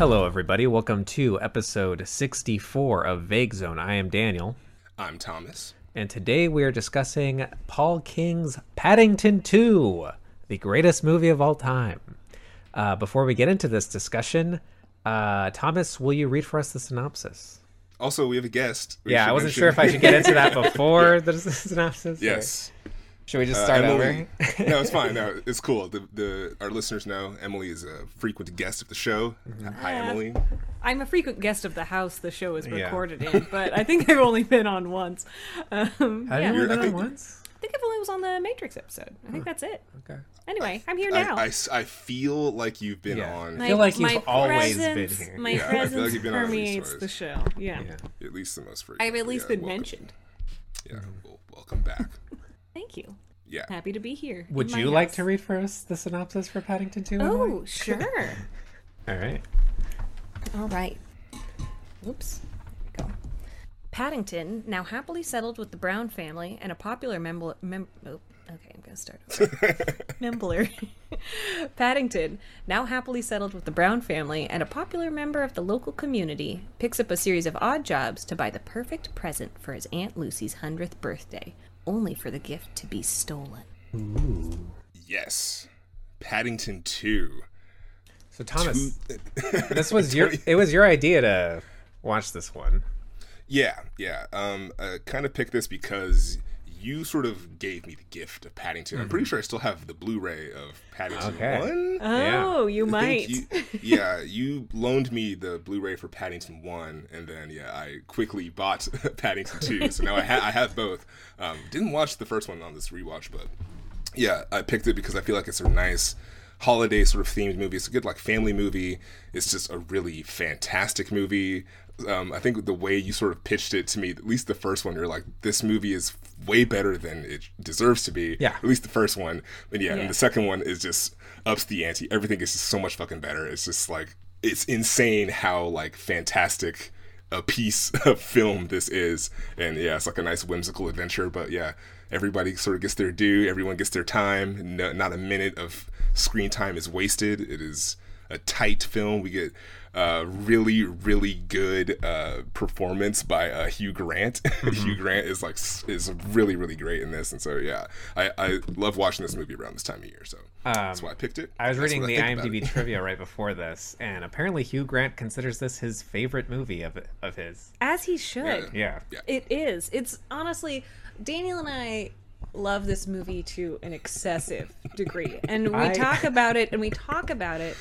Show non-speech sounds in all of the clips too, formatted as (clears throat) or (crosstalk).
Hello, everybody. Welcome to episode 64 of Vague Zone. I am Daniel, I'm Thomas. and today we are discussing Paul King's Paddington 2, the greatest movie of all time. Uh, before we get into this discussion, uh, Thomas, will you read for us the synopsis? Also, we have a guest. We yeah, I wasn't mention- sure if I should get into that (laughs) before the (laughs) synopsis. or- yes. Should we just Uh, start Emily. over? (laughs) no, it's fine. No, (laughs) it's cool. The, the our listeners know Emily is a frequent guest of the show. Mm-hmm. Hi, Emily. I'm a frequent guest of the house the show is Yeah. recorded in, but I think I've only been on once. Um, Have yeah. you only been I on think- once? I think I've only was on the Matrix episode. I think that's it. Okay. Anyway, I'm here now. I, now. I s- I feel like you've been Yeah. on I feel like you've my always been presence, here. My Yeah, I feel like presence you've been on at least permeates twice. the show. Yeah. Yeah. at least the most frequent. I've at least Yeah, been welcome. mentioned. Yeah, well, welcome back. Thank you. Yeah. Happy to be here. Would my you like to read for us the synopsis for Paddington 2? Oh, sure. (laughs) All right. All right. Oops. There we go. Paddington, now happily settled with the Brown family and a popular member. Mem- oh, okay, I'm going to start over. (laughs) Membler. (laughs) Paddington, now happily settled with the Brown family and a popular member of the local community, picks up a series of odd jobs to buy the perfect present for his Aunt Lucy's 100th birthday, only for the gift to be stolen. Yes. Paddington Two. So Thomas, (laughs) this was (laughs) your it was your idea to watch this one. Yeah, yeah. Um, I kind of picked this because you sort of gave me the gift of Paddington. I'm pretty sure I still have the Blu-ray of Paddington Okay. One. Yeah. Oh, you I might. You, yeah, you loaned me the Blu-ray for Paddington One, and then yeah, I quickly bought (laughs) Paddington Two. So now I, ha- I have both. Um, didn't watch the first one on this rewatch, but yeah, I picked it because I feel like it's a nice holiday sort of themed movie. It's a good like family movie. It's just a really fantastic movie. Um, I think the way you sort of pitched it to me, at least the first one, you're like, this movie is way better than it deserves to be. Yeah. At least the first one. And yeah, Yeah. and the second one is just ups the ante. Everything is just so much fucking better. It's just like it's insane how like fantastic a piece (laughs) of film this is. And yeah, it's like a nice whimsical adventure. But yeah, everybody sort of gets their due. Everyone gets their time. No, not a minute of screen time is wasted. It is a tight film. We get uh, really, really good uh, performance by uh, Hugh Grant. (laughs) Hugh Grant is like is really, really great in this, and so yeah, I, I love watching this movie around this time of year. So that's why I picked it. I was That's reading what the think IMDb (laughs) trivia right before this, and apparently Hugh Grant considers this his favorite movie of of his. As he should. Yeah. Yeah. It is. It's honestly, Daniel and I love this movie to an excessive degree. (laughs) And we I- talk about it, and we talk about it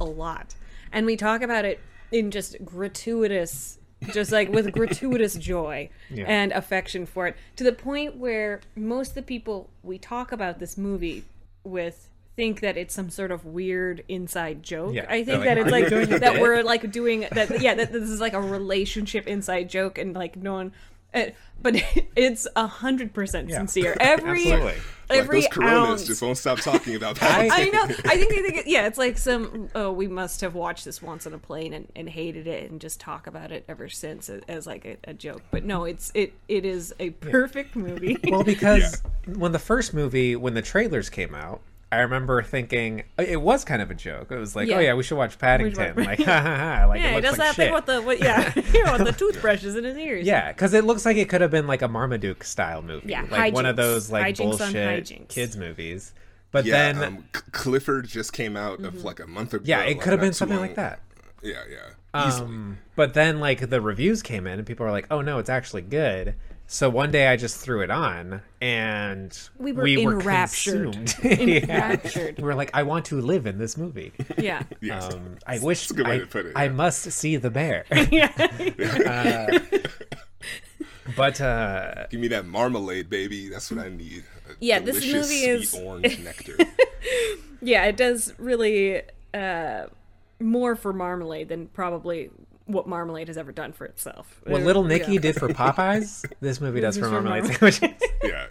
a lot. And we talk about it in just gratuitous, just like with gratuitous (laughs) joy Yeah. and affection for it, to the point where most of the people we talk about this movie with think that it's some sort of weird inside joke. Yeah. I think like, that it's like doing that we're like doing that yeah that this is like a relationship inside joke and like no one uh, but (laughs) it's a hundred percent sincere (laughs) every Absolutely. Like every those Coronas ounce just won't stop talking about (laughs) that. I know. I think they think it, yeah, it's like some oh, we must have watched this once on a plane and, and hated it and just talk about it ever since as, as like a, a joke. But no, it's it it is a perfect movie. Well, because when the first movie, when the trailers came out, I remember thinking it was kind of a joke. It was like, Yeah. oh yeah, we should watch Paddington. watch- (laughs) Like, ha ha ha. Like, yeah, it he does like that shit. thing with the what, yeah, (laughs) (laughs) you know, the toothbrushes in his ears. Yeah, because it looks like it could have been like a Marmaduke style movie, Yeah, like one of those like Hijinks bullshit kids movies. But yeah, then, um, Clifford just came out Mm-hmm. of like a month ago. yeah, it like, could have been something long. like that. Yeah, yeah, easily. Um, but then like the reviews came in and people were like, "Oh no, it's actually good." So one day I just threw it on and We were enraptured. consumed. (laughs) Yeah. Enraptured. We were like, "I want to live in this movie." yeah, (laughs) yes. Um, I wish a good way I, to put it, I must see the bear. (laughs) yeah. but uh, Give me that marmalade, baby. That's what I need. A Yeah, this delicious movie sweet is- orange nectar. yeah, it does really uh, more for Marmalade than probably what Marmalade has ever done for itself. what Little Nicky yeah. did for Popeyes, this movie does for is for Marmalade Marmalade. sandwiches. (laughs) yeah.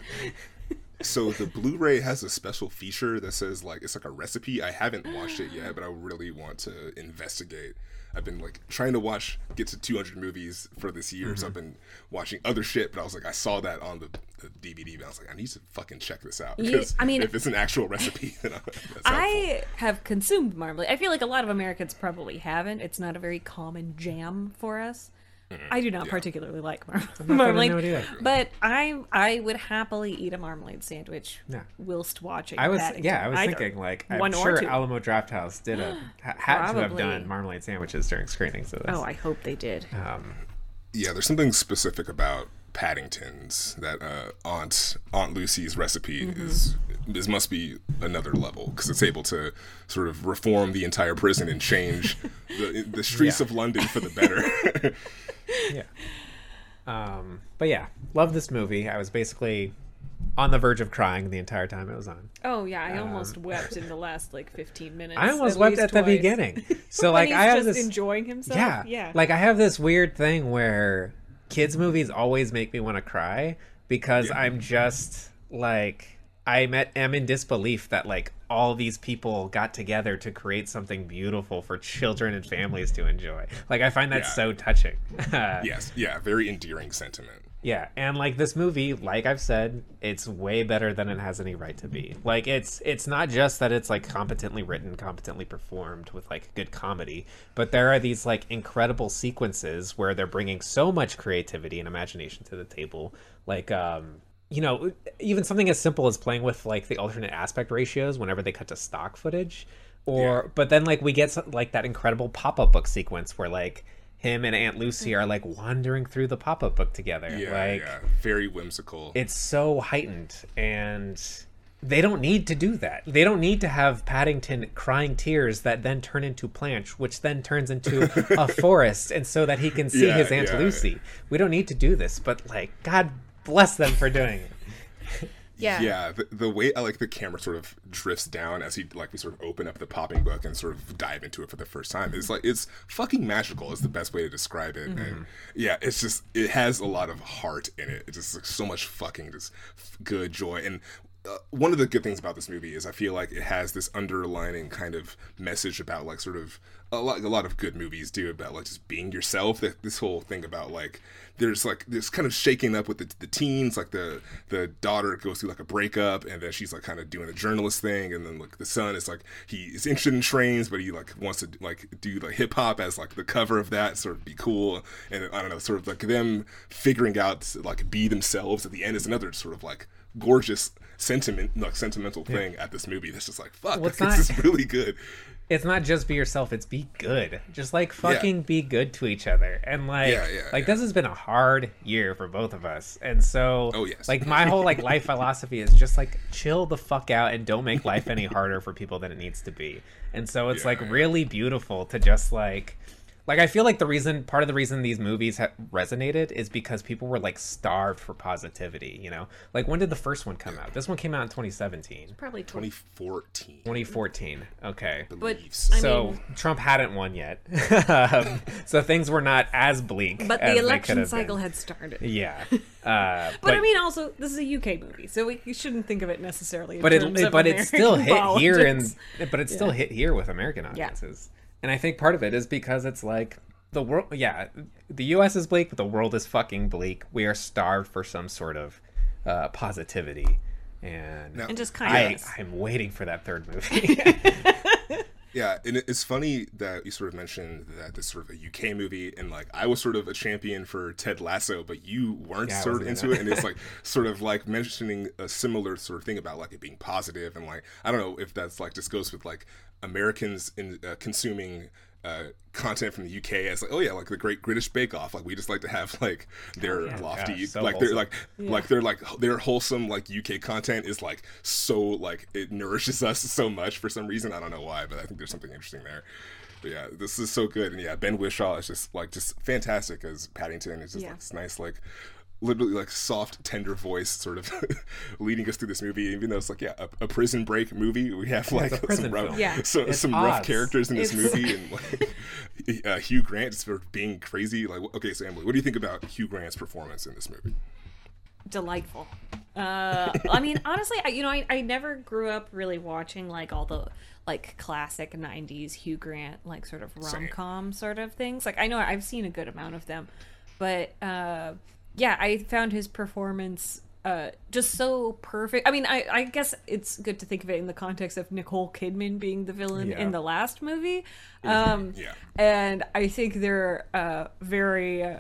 So the Blu-ray has a special feature that says like it's like a recipe. I haven't watched it yet, but I really want to investigate. I've been like trying to watch get to 200 movies for this year, Mm-hmm. so I've been watching other shit. But I was like, I saw that on the the DVD. And I was like, I need to fucking check this out I mean- if it's an actual recipe, (laughs) then I, that's. I have consumed marmalade. I feel like a lot of Americans probably haven't. It's not a very common jam for us. I do not particularly like mar- marmalade, know it either. but I I would happily eat a marmalade sandwich Yeah. whilst watching. I was Paddington. yeah, I was Either thinking like I'm one or sure two. Alamo Drafthouse did a (gasps) ha- had to have done marmalade sandwiches during screenings of this. Oh, I hope they did. um, Yeah, there's something specific about Paddington's that uh, Aunt Aunt Lucy's recipe Mm-hmm. is this must be another level because it's able to sort of reform the entire prison and change the the streets Yeah. of London for the better. (laughs) yeah. Um, but yeah, love this movie. I was basically on the verge of crying the entire time it was on. Oh yeah, I almost wept in the (laughs) last like 15 minutes. I almost at wept least at the beginning. (laughs) So like he's I have just this enjoying himself. yeah, yeah. Like I have this weird thing where kids movies always make me want to cry because I'm just like I'm am in disbelief that like all these people got together to create something beautiful for children and families to enjoy. Like I find that Yeah. so touching. (laughs) yes, yeah, very endearing sentiment. Yeah, and like this movie, like I've said, it's way better than it has any right to be. Like it's it's not just that it's like competently written, competently performed with like good comedy, but there are these like incredible sequences where they're bringing so much creativity and imagination to the table. Like um you know, even something as simple as playing with like the alternate aspect ratios whenever they cut to stock footage or Yeah. but then like we get some- like that incredible pop-up book sequence where like him and Aunt Lucy are like mm-hmm. wandering through the pop-up book together. Yeah, like yeah, very whimsical. it's so heightened and they don't need to do that. They don't need to have Paddington crying tears that then turn into Planche, which then turns into (laughs) a forest, and so that he can see Yeah, his Aunt yeah. Lucy. We don't need to do this, but like, God bless them for doing it. Yeah. yeah, the, the way I like the camera sort of drifts down as he like we sort of open up the popping book and sort of dive into it for the first time. It's like it's fucking magical. Is the best way to describe it. And mm-hmm. yeah, it's just it has a lot of heart in it. It's just like so much fucking just good joy and. Uh, one of the good things about this movie is I feel like it has this underlining kind of message about like sort of a lot a lot of good movies do about like just being yourself. That this whole thing about like there's like this kind of shaking up with the, the teens like the the daughter goes through like a breakup and then she's like kind of doing a journalist thing and then like the son is like he is interested in trains but he like wants to like do like hip hop as like the cover of that sort of be cool and I don't know sort of like them figuring out to, like be themselves at the end is another sort of like gorgeous sentiment like sentimental thing at this movie that's just like fuck Well, it's (laughs) not- just really good It's not just be yourself; it's be good. Just like fucking be good to each other, and like, Yeah, yeah, like yeah. this has been a hard year for both of us, and so, Oh, yes. like my (laughs) whole like life philosophy is just like chill the fuck out and don't make life any harder for people than it needs to be, and so it's like Yeah. really beautiful to just like. Like I feel like the reason, part of the reason these movies ha- resonated is because people were like starved for positivity. You know, like when did the first one come out? This one came out in 2017, Probably 20. 2014 2014. Okay, believes I so mean- Trump hadn't won yet, (laughs) Um, so things were not as bleak. But the they election have cycle been. had started. yeah. (laughs) Uh, But, I mean, also, this is a UK movie, so we, we shouldn't think of it necessarily. In but terms it, of but it still American hit here, and but it (laughs) still hit here with American audiences. And I think part of it is because it's like the world. Yeah, the U.S. is bleak, but the world is fucking bleak. We are starved for some sort of uh, positivity, and Now- and just I, kindness. I'm waiting for that third movie. (laughs) (laughs) Yeah, and it's funny that you sort of mentioned that this sort of a UK movie, and like I was sort of a champion for Ted Lasso, but you weren't Yeah, sort of into it, and it's like (laughs) sort of like mentioning a similar sort of thing about like it being positive, and like I don't know if that's like just goes with like Americans in uh, consuming. Uh, content from the UK as like oh yeah like the Great British Bake Off like we just like to have like their yeah. lofty Yeah, so like they're wholesome. like like they're like their wholesome like UK content is like so like it nourishes (laughs) us so much for some reason. I don't know why, but I think there's something interesting there. But yeah, this is so good, and yeah, Ben Whishaw is just like just fantastic as Paddington. It's just Yeah. like this nice like. Literally, like soft, tender voice, sort of (laughs) leading us through this movie. Even though it's like, yeah, a, a prison break movie, we have like (laughs) a prison some rough. Yeah. (laughs) so, It's some rough characters in this It's- movie, and like uh, Hugh Grant just for being crazy. Like, okay, so Emily, what do you think about Hugh Grant's performance in this movie? delightful. Uh, I mean, honestly, I, you know, I, I never grew up really watching like all the like classic '90s Hugh Grant like sort of rom com sort of things. Like I know I've seen a good amount of them, but uh, yeah, I found his performance uh, just so perfect. I mean, I, I guess it's good to think of it in the context of Nicole Kidman being the villain Yeah. in the last movie. Um, (laughs) Yeah. and I think they're uh, very. Uh,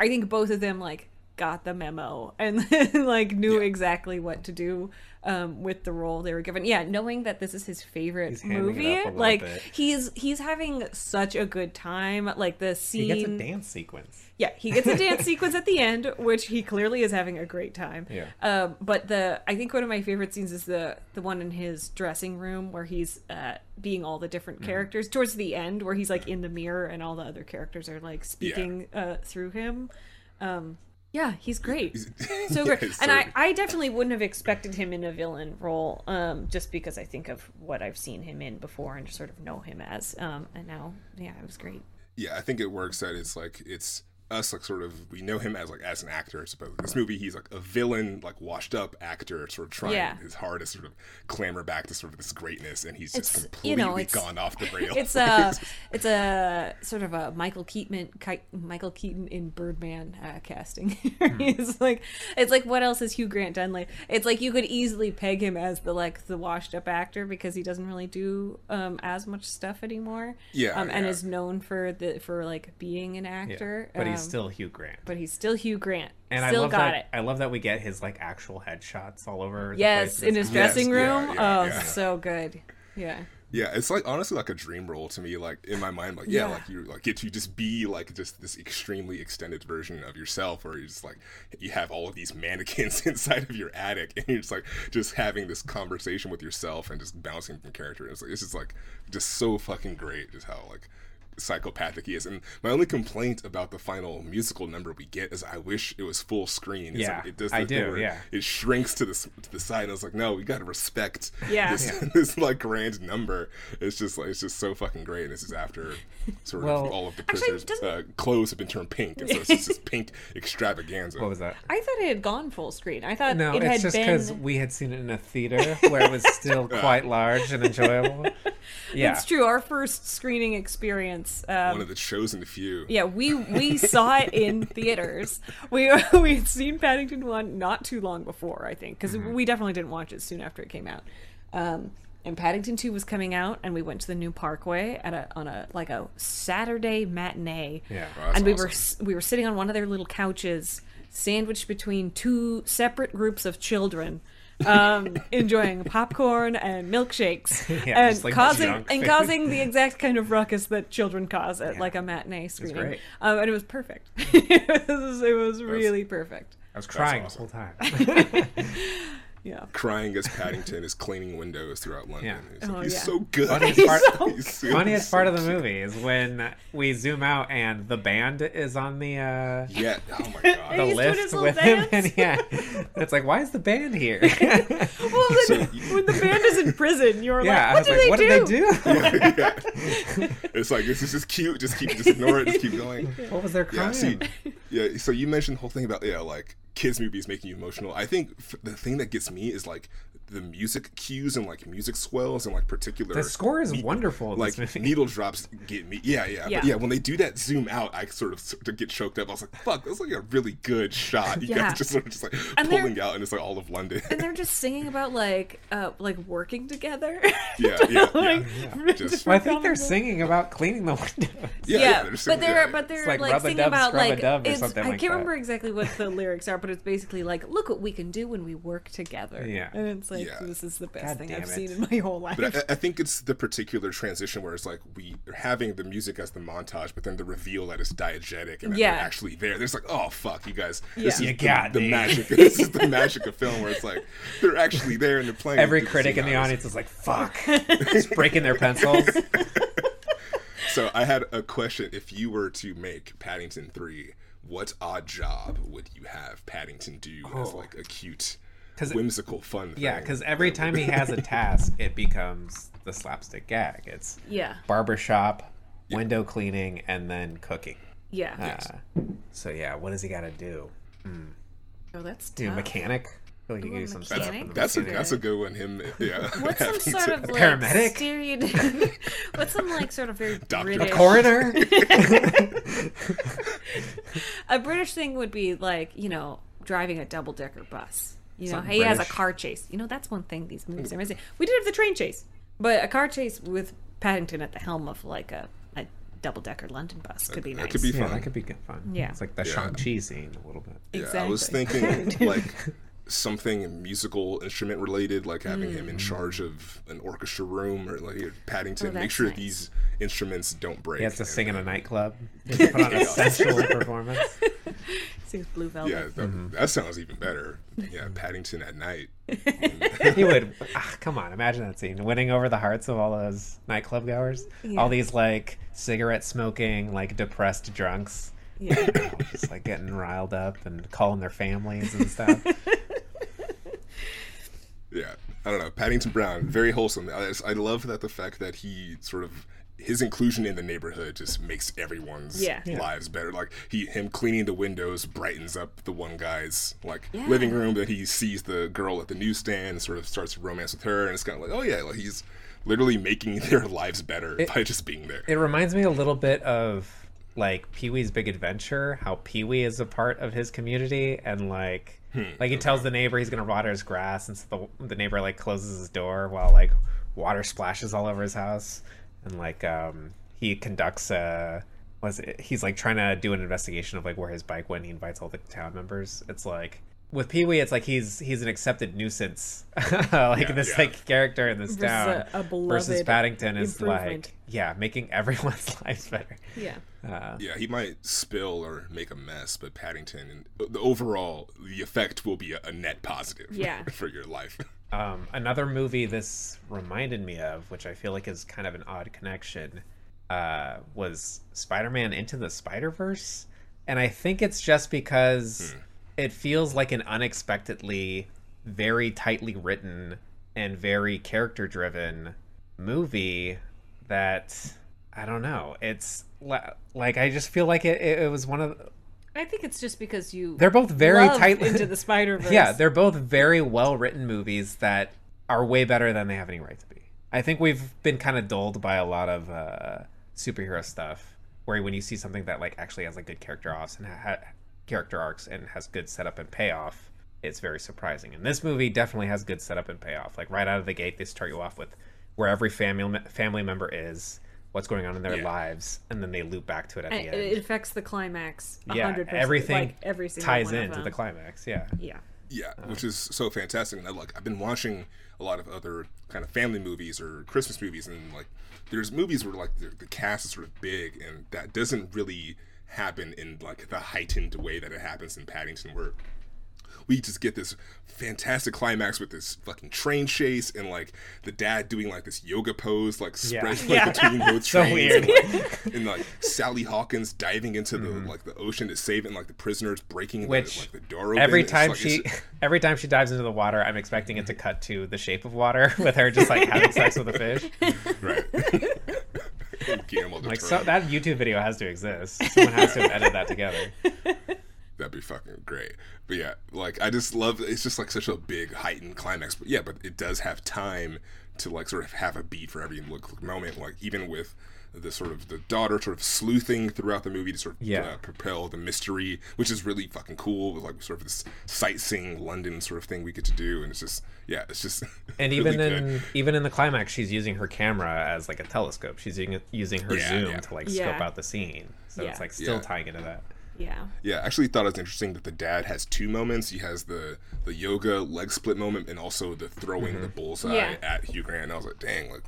I think both of them like got the memo and (laughs) like knew Yeah. exactly what to do um, with the role they were given. Yeah, knowing that this is his favorite He's movie, up a little like bit. he's he's having such a good time. Like the scene, He gets a dance sequence. yeah, he gets a dance (laughs) sequence at the end, which he clearly is having a great time. Yeah. Um, but the I think one of my favorite scenes is the the one in his dressing room where he's uh, being all the different Mm-hmm. characters towards the end, where he's like in the mirror and all the other characters are like speaking uh, through him. Um, yeah, he's great. (laughs) So great. and I. I definitely wouldn't have expected him in a villain role, um, just because I think of what I've seen him in before and sort of know him as. Um, and now, yeah, it was great. yeah, I think it works that it's like it's us like sort of we know him as like as an actor, I suppose. This movie he's like a villain, like washed up actor, sort of trying Yeah. his hardest to sort of clamor back to sort of this greatness and he's It's, just you completely know, it's- gone off the rails. It's a (laughs) it's a sort of a Michael Keaton Michael Keaton in Birdman uh, casting. (laughs) it's like it's like what else has Hugh Grant done? Like it's like you could easily peg him as the like the washed up actor because he doesn't really do um, as much stuff anymore. Yeah, um, and yeah. is known for the for like being an Yeah. actor. But he's Um, still Hugh Grant. but he's still Hugh Grant. And still I love got that it. I love that we get his like actual headshots all over. the Yes, place. in his dressing yeah, room. yeah, oh, yeah. so good. Yeah. Yeah, it's like honestly like a dream role to me. Like in my mind, like yeah, Yeah. like you like get to just be like just this extremely extended version of yourself, or you just like you have all of these (laughs) mannequins (laughs) inside of your attic, and you're just like just having this conversation with yourself and just bouncing from character. It's like it's just like just so fucking great, just how like psychopathic he is. And my only complaint about the final musical number we get is I wish it was full screen. It's Yeah, like, it does I the do, where yeah. It shrinks to the to the side, and I was like, no, we got to respect Yeah. this (laughs) this like grand number. It's just like it's just so fucking great. And this is after sort of all of the prisoners' doesn't- uh, clothes have been turned pink, and so it's just this (laughs) pink extravaganza. What was that? I thought it had gone full screen. I thought No, it had it's just been because we had seen it in a theater where it was still (laughs) quite large and enjoyable. Yeah. It's true. Our first screening experience. Um, One of the chosen few. yeah, we we saw it in (laughs) theaters. We we had seen Paddington one not too long before, I think, because Mm-hmm. we definitely didn't watch it soon after it came out. Um, and Paddington two was coming out, and we went to the new Parkway at a on a like a Saturday matinee. Yeah. Oh, and we were awesome. s- we were sitting on one of their little couches, sandwiched between two separate groups of children. Um, enjoying popcorn and milkshakes, (laughs) Yeah, and like, causing junk and food. causing the (laughs) exact kind of ruckus that children cause at like a matinee screening. great. Um, and it was perfect. (laughs) it was, it was really perfect. I was crying awesome. the whole time. Yeah. Crying as Paddington is cleaning windows throughout London. Yeah. He's, like, Oh, he's yeah. so good. Funniest He's part- so- he's so- Funniest so part of the cute. movie is when we zoom out and the band is on the uh, Yeah. Oh my (laughs) god. He's doing lift his with him, and yeah, it's like, why is the band here? (laughs) Well, then, when the band is in prison, you're yeah, like, was what, like, do, what they did do? they do? yeah. It's like this is just cute. Just keep, just ignore it. Just keep going. what was their crime? Yeah, see, yeah. So you mentioned the whole thing about yeah, like kids movies making you emotional. I think f- the thing that gets me is like the music cues and like music swells and like particular. the score is ne- wonderful. Like this movie. needle drops get me. Yeah, yeah, Yeah. But yeah, when they do that zoom out, I sort of sort of get choked up. I was like, "Fuck, that's like a really good shot." You Yeah. guys just sort of just like And they're- pulling out, and it's like all of London. and they're just singing about like uh like working together. Yeah, (laughs) yeah, like, yeah. Just- Well, I think they're singing about cleaning the (laughs) windows. yeah, yeah, they're just but they're but they're like like, rub a singing dub, about scrub a like dub or it's, something I like can't that. remember exactly what the lyrics are, but it's basically like, look what we can do when we work together. Yeah. and it's like Yeah. this is the best God thing I've it. seen in my whole life. But I, I think it's the particular transition where it's like we are having the music as the montage, but then the reveal that it's diegetic and that Yeah. they're actually there. There's like, oh fuck, you guys, Yeah. this is You the, got the me. magic. (laughs) This is the magic of film where it's like they're actually there and they're playing. Every with critic in the audience is like, "Fuck," (laughs) just breaking their pencils. (laughs) So I had a question: If you were to make Paddington three, what odd job would you have Paddington do as Oh. like a cute, 'Cause- whimsical, fun? Yeah, because every time he has a (laughs) task, it becomes the slapstick gag. It's yeah, barbershop, window cleaning, and then cooking. yeah. Uh, so yeah, what does he got to do? oh, that's Do tough. mechanic? I feel like you Ooh, do some mechanic? stuff. in That's a that's a good one. Him, yeah. What's (laughs) some sort to- of like paramedic? stereotype? (laughs) What's some like sort of very Doctor. British? coroner. a British thing would be like you know driving a double decker bus. You know, Something he has a car chase. You know, that's one thing these movies are missing. We did have the train chase, but a car chase with Paddington at the helm of like a, a double decker London bus could be That nice. could be Yeah, fun. that could be good fun. Yeah. It's like the Yeah. Shang-Chi scene a little bit. Yeah, I was thinking (laughs) like something musical instrument related, like having him Mm. in charge of an orchestra room or like Paddington. Oh, Make sure nice. these instruments don't break. He has to and sing in a nightclub. (laughs) He put on a sensual (laughs) performance. (laughs) Sings Blue Velvet. Yeah, that, Mm-hmm. that sounds even better. Yeah, Paddington at night. he would ah, come on imagine that scene winning over the hearts of all those nightclub goers Yeah. all these like cigarette smoking like depressed drunks Yeah. you know, just like getting riled up and calling their families and stuff Yeah, I don't know. Paddington Brown, very wholesome. I, I love that the fact that he sort of his inclusion in the neighborhood just makes everyone's Yeah. Yeah. lives better. Like he him cleaning the windows brightens up the one guy's like Yeah. living room. That he sees the girl at the newsstand, and sort of starts to romance with her, and it's kind of like, oh yeah, like he's literally making (laughs) their lives better by just being there. it reminds me a little bit of like pee-wee's big adventure how pee-wee is a part of his community and like like he tells the neighbor he's gonna water his grass and so the, the neighbor like closes his door while like water splashes all over his house and like um he conducts a was it, he's like trying to do an investigation of like where his bike went he invites all the town members it's like with Pee-wee, it's like he's he's an accepted nuisance, (laughs) like Yeah, this yeah. like character in this Versus town. a- a versus Paddington is like yeah, making (laughs) everyone's lives better. yeah. Uh, Yeah, he might spill or make a mess, but Paddington and the overall the effect will be a, a net positive. Yeah. (laughs) for your life. Um, another movie this reminded me of, which I feel like is kind of an odd connection, uh, was Spider-Man Into the Spider-Verse, and I think it's just because it feels like an unexpectedly very tightly written and very character-driven movie that I don't know. It's li- like I just feel like it, it, it was one of the, I think it's just because you they're both very tightly into the Spider Verse. (laughs) yeah, they're both very well written movies that are way better than they have any right to be. I think we've been kind of dulled by a lot of uh, superhero stuff, where when you see something that like actually has like good character arcs and ha- character arcs and has good setup and payoff, it's very surprising. And this movie definitely has good setup and payoff. Like right out of the gate, they start you off with where every family family member is, what's going on in their Yeah. lives, and then they loop back to it at And the end. it affects the climax. 100%, yeah, everything like every single ties into the climax. Yeah. Yeah. Yeah, uh-huh. which is so fantastic. And I, like I've been watching a lot of other kind of family movies or Christmas movies, and like there's movies where like the, the cast is sort of big, and that doesn't really happen in like the heightened way that it happens in Paddington, where we just get this fantastic climax with this fucking train chase and like the dad doing like this yoga pose, like spread (laughs) like, Yeah. between both (laughs) So trains, weird. And, like, and like Sally Hawkins diving into the mm-hmm. like the ocean to save, and like the prisoners breaking Which the, like the door open. every It's time like- she just- (laughs) every time she dives into the water i'm expecting it to cut to the shape of water with her just like having sex with a fish Right. Like so that youtube video has to exist someone has to have edited that together That'd be fucking great. But yeah, like I just love it's just like such a big heightened climax. But yeah, but it does have time to like sort of have a beat for every look moment. Like even with the sort of the daughter sort of sleuthing throughout the movie to sort of Yeah. uh, propel the mystery, which is really fucking cool. With like sort of this sightseeing London sort of thing we get to do, and it's just yeah, it's just (laughs) and really even good. in even in the climax she's using her camera as like a telescope she's using, using her Yeah, zoom yeah. to like Yeah. scope out the scene so Yeah. it's like still Yeah. tying into that Yeah. Yeah, I actually thought it was interesting that the dad has two moments. He has the the yoga leg split moment and also the throwing the bullseye Yeah. at Hugh Grant. And I was like, dang, like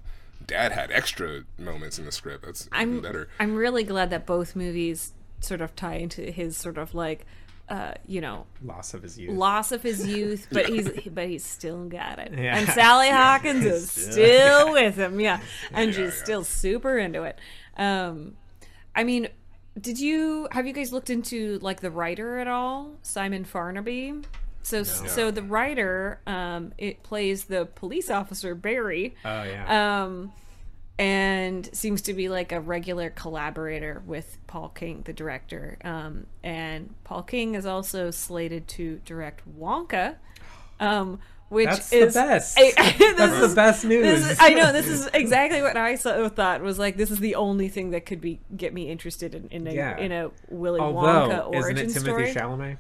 dad had extra moments in the script. That's I'm better. I'm really glad that both movies sort of tie into his sort of like uh, you know, loss of his youth loss of his youth, (laughs) but he's but he's still got it. Yeah. And Sally (laughs) Hawkins is (laughs) still with him, yeah, and Yeah, she's yeah. still super into it. Um, I mean, did you have you guys looked into like the writer at all, Simon Farnaby? So so the writer, um, it plays the police officer Barry. oh yeah um, and seems to be like a regular collaborator with Paul King, the director. Um, and Paul King is also slated to direct Wonka, um, which that's is (laughs) the best I- that's is- the best news This is, I know this is (laughs) exactly what I so- thought was like. This is the only thing that could be get me interested in in a Yeah. in a Willy although Wonka isn't origin it timothy story. chalamet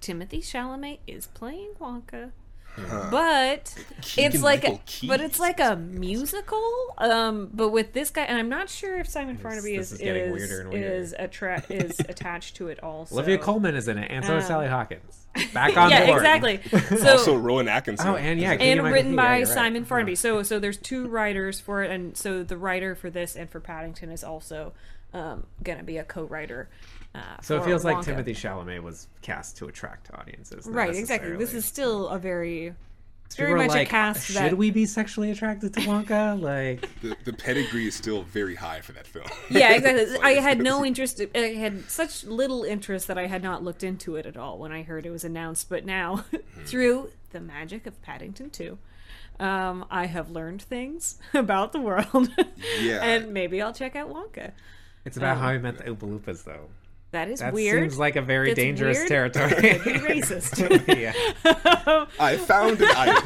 Timothée Chalamet is playing Wonka. Uh-huh. But it's like a, but it's like a musical. Um, but with this guy, and I'm not sure if Simon Farnaby this is is getting is weirder and weirder. is, attra- is attached to it also. Olivia Colman is in it, and so is Um, Sally Hawkins. Back on (laughs) yeah, board. exactly. (laughs) So also Rowan Atkinson. Oh, and yeah, and written by yeah, you're right. Simon Farnaby. So so there's two writers for it, and so the writer for this and for Paddington is also um, gonna be a co-writer. Uh, So it for feels like Timothée Chalamet was cast to attract audiences. Right, exactly. This is still a very, it's very much like, a cast that Should that. we be sexually attracted to Wonka? (laughs) Like, the, the pedigree is still very high for that film. (laughs) Yeah, exactly. It's (laughs) I had no interest. I had such little interest that I had not looked into it at all when I heard it was announced. But now, through the magic of Paddington 2, um, I have learned things about the world. Yeah. and maybe I'll check out Wonka. it's about how he met the Oompa Loompas, though. That is That weird. seems like a very That's dangerous weird. territory. (laughs) Could be racist. (laughs) yeah, (laughs) I found an item.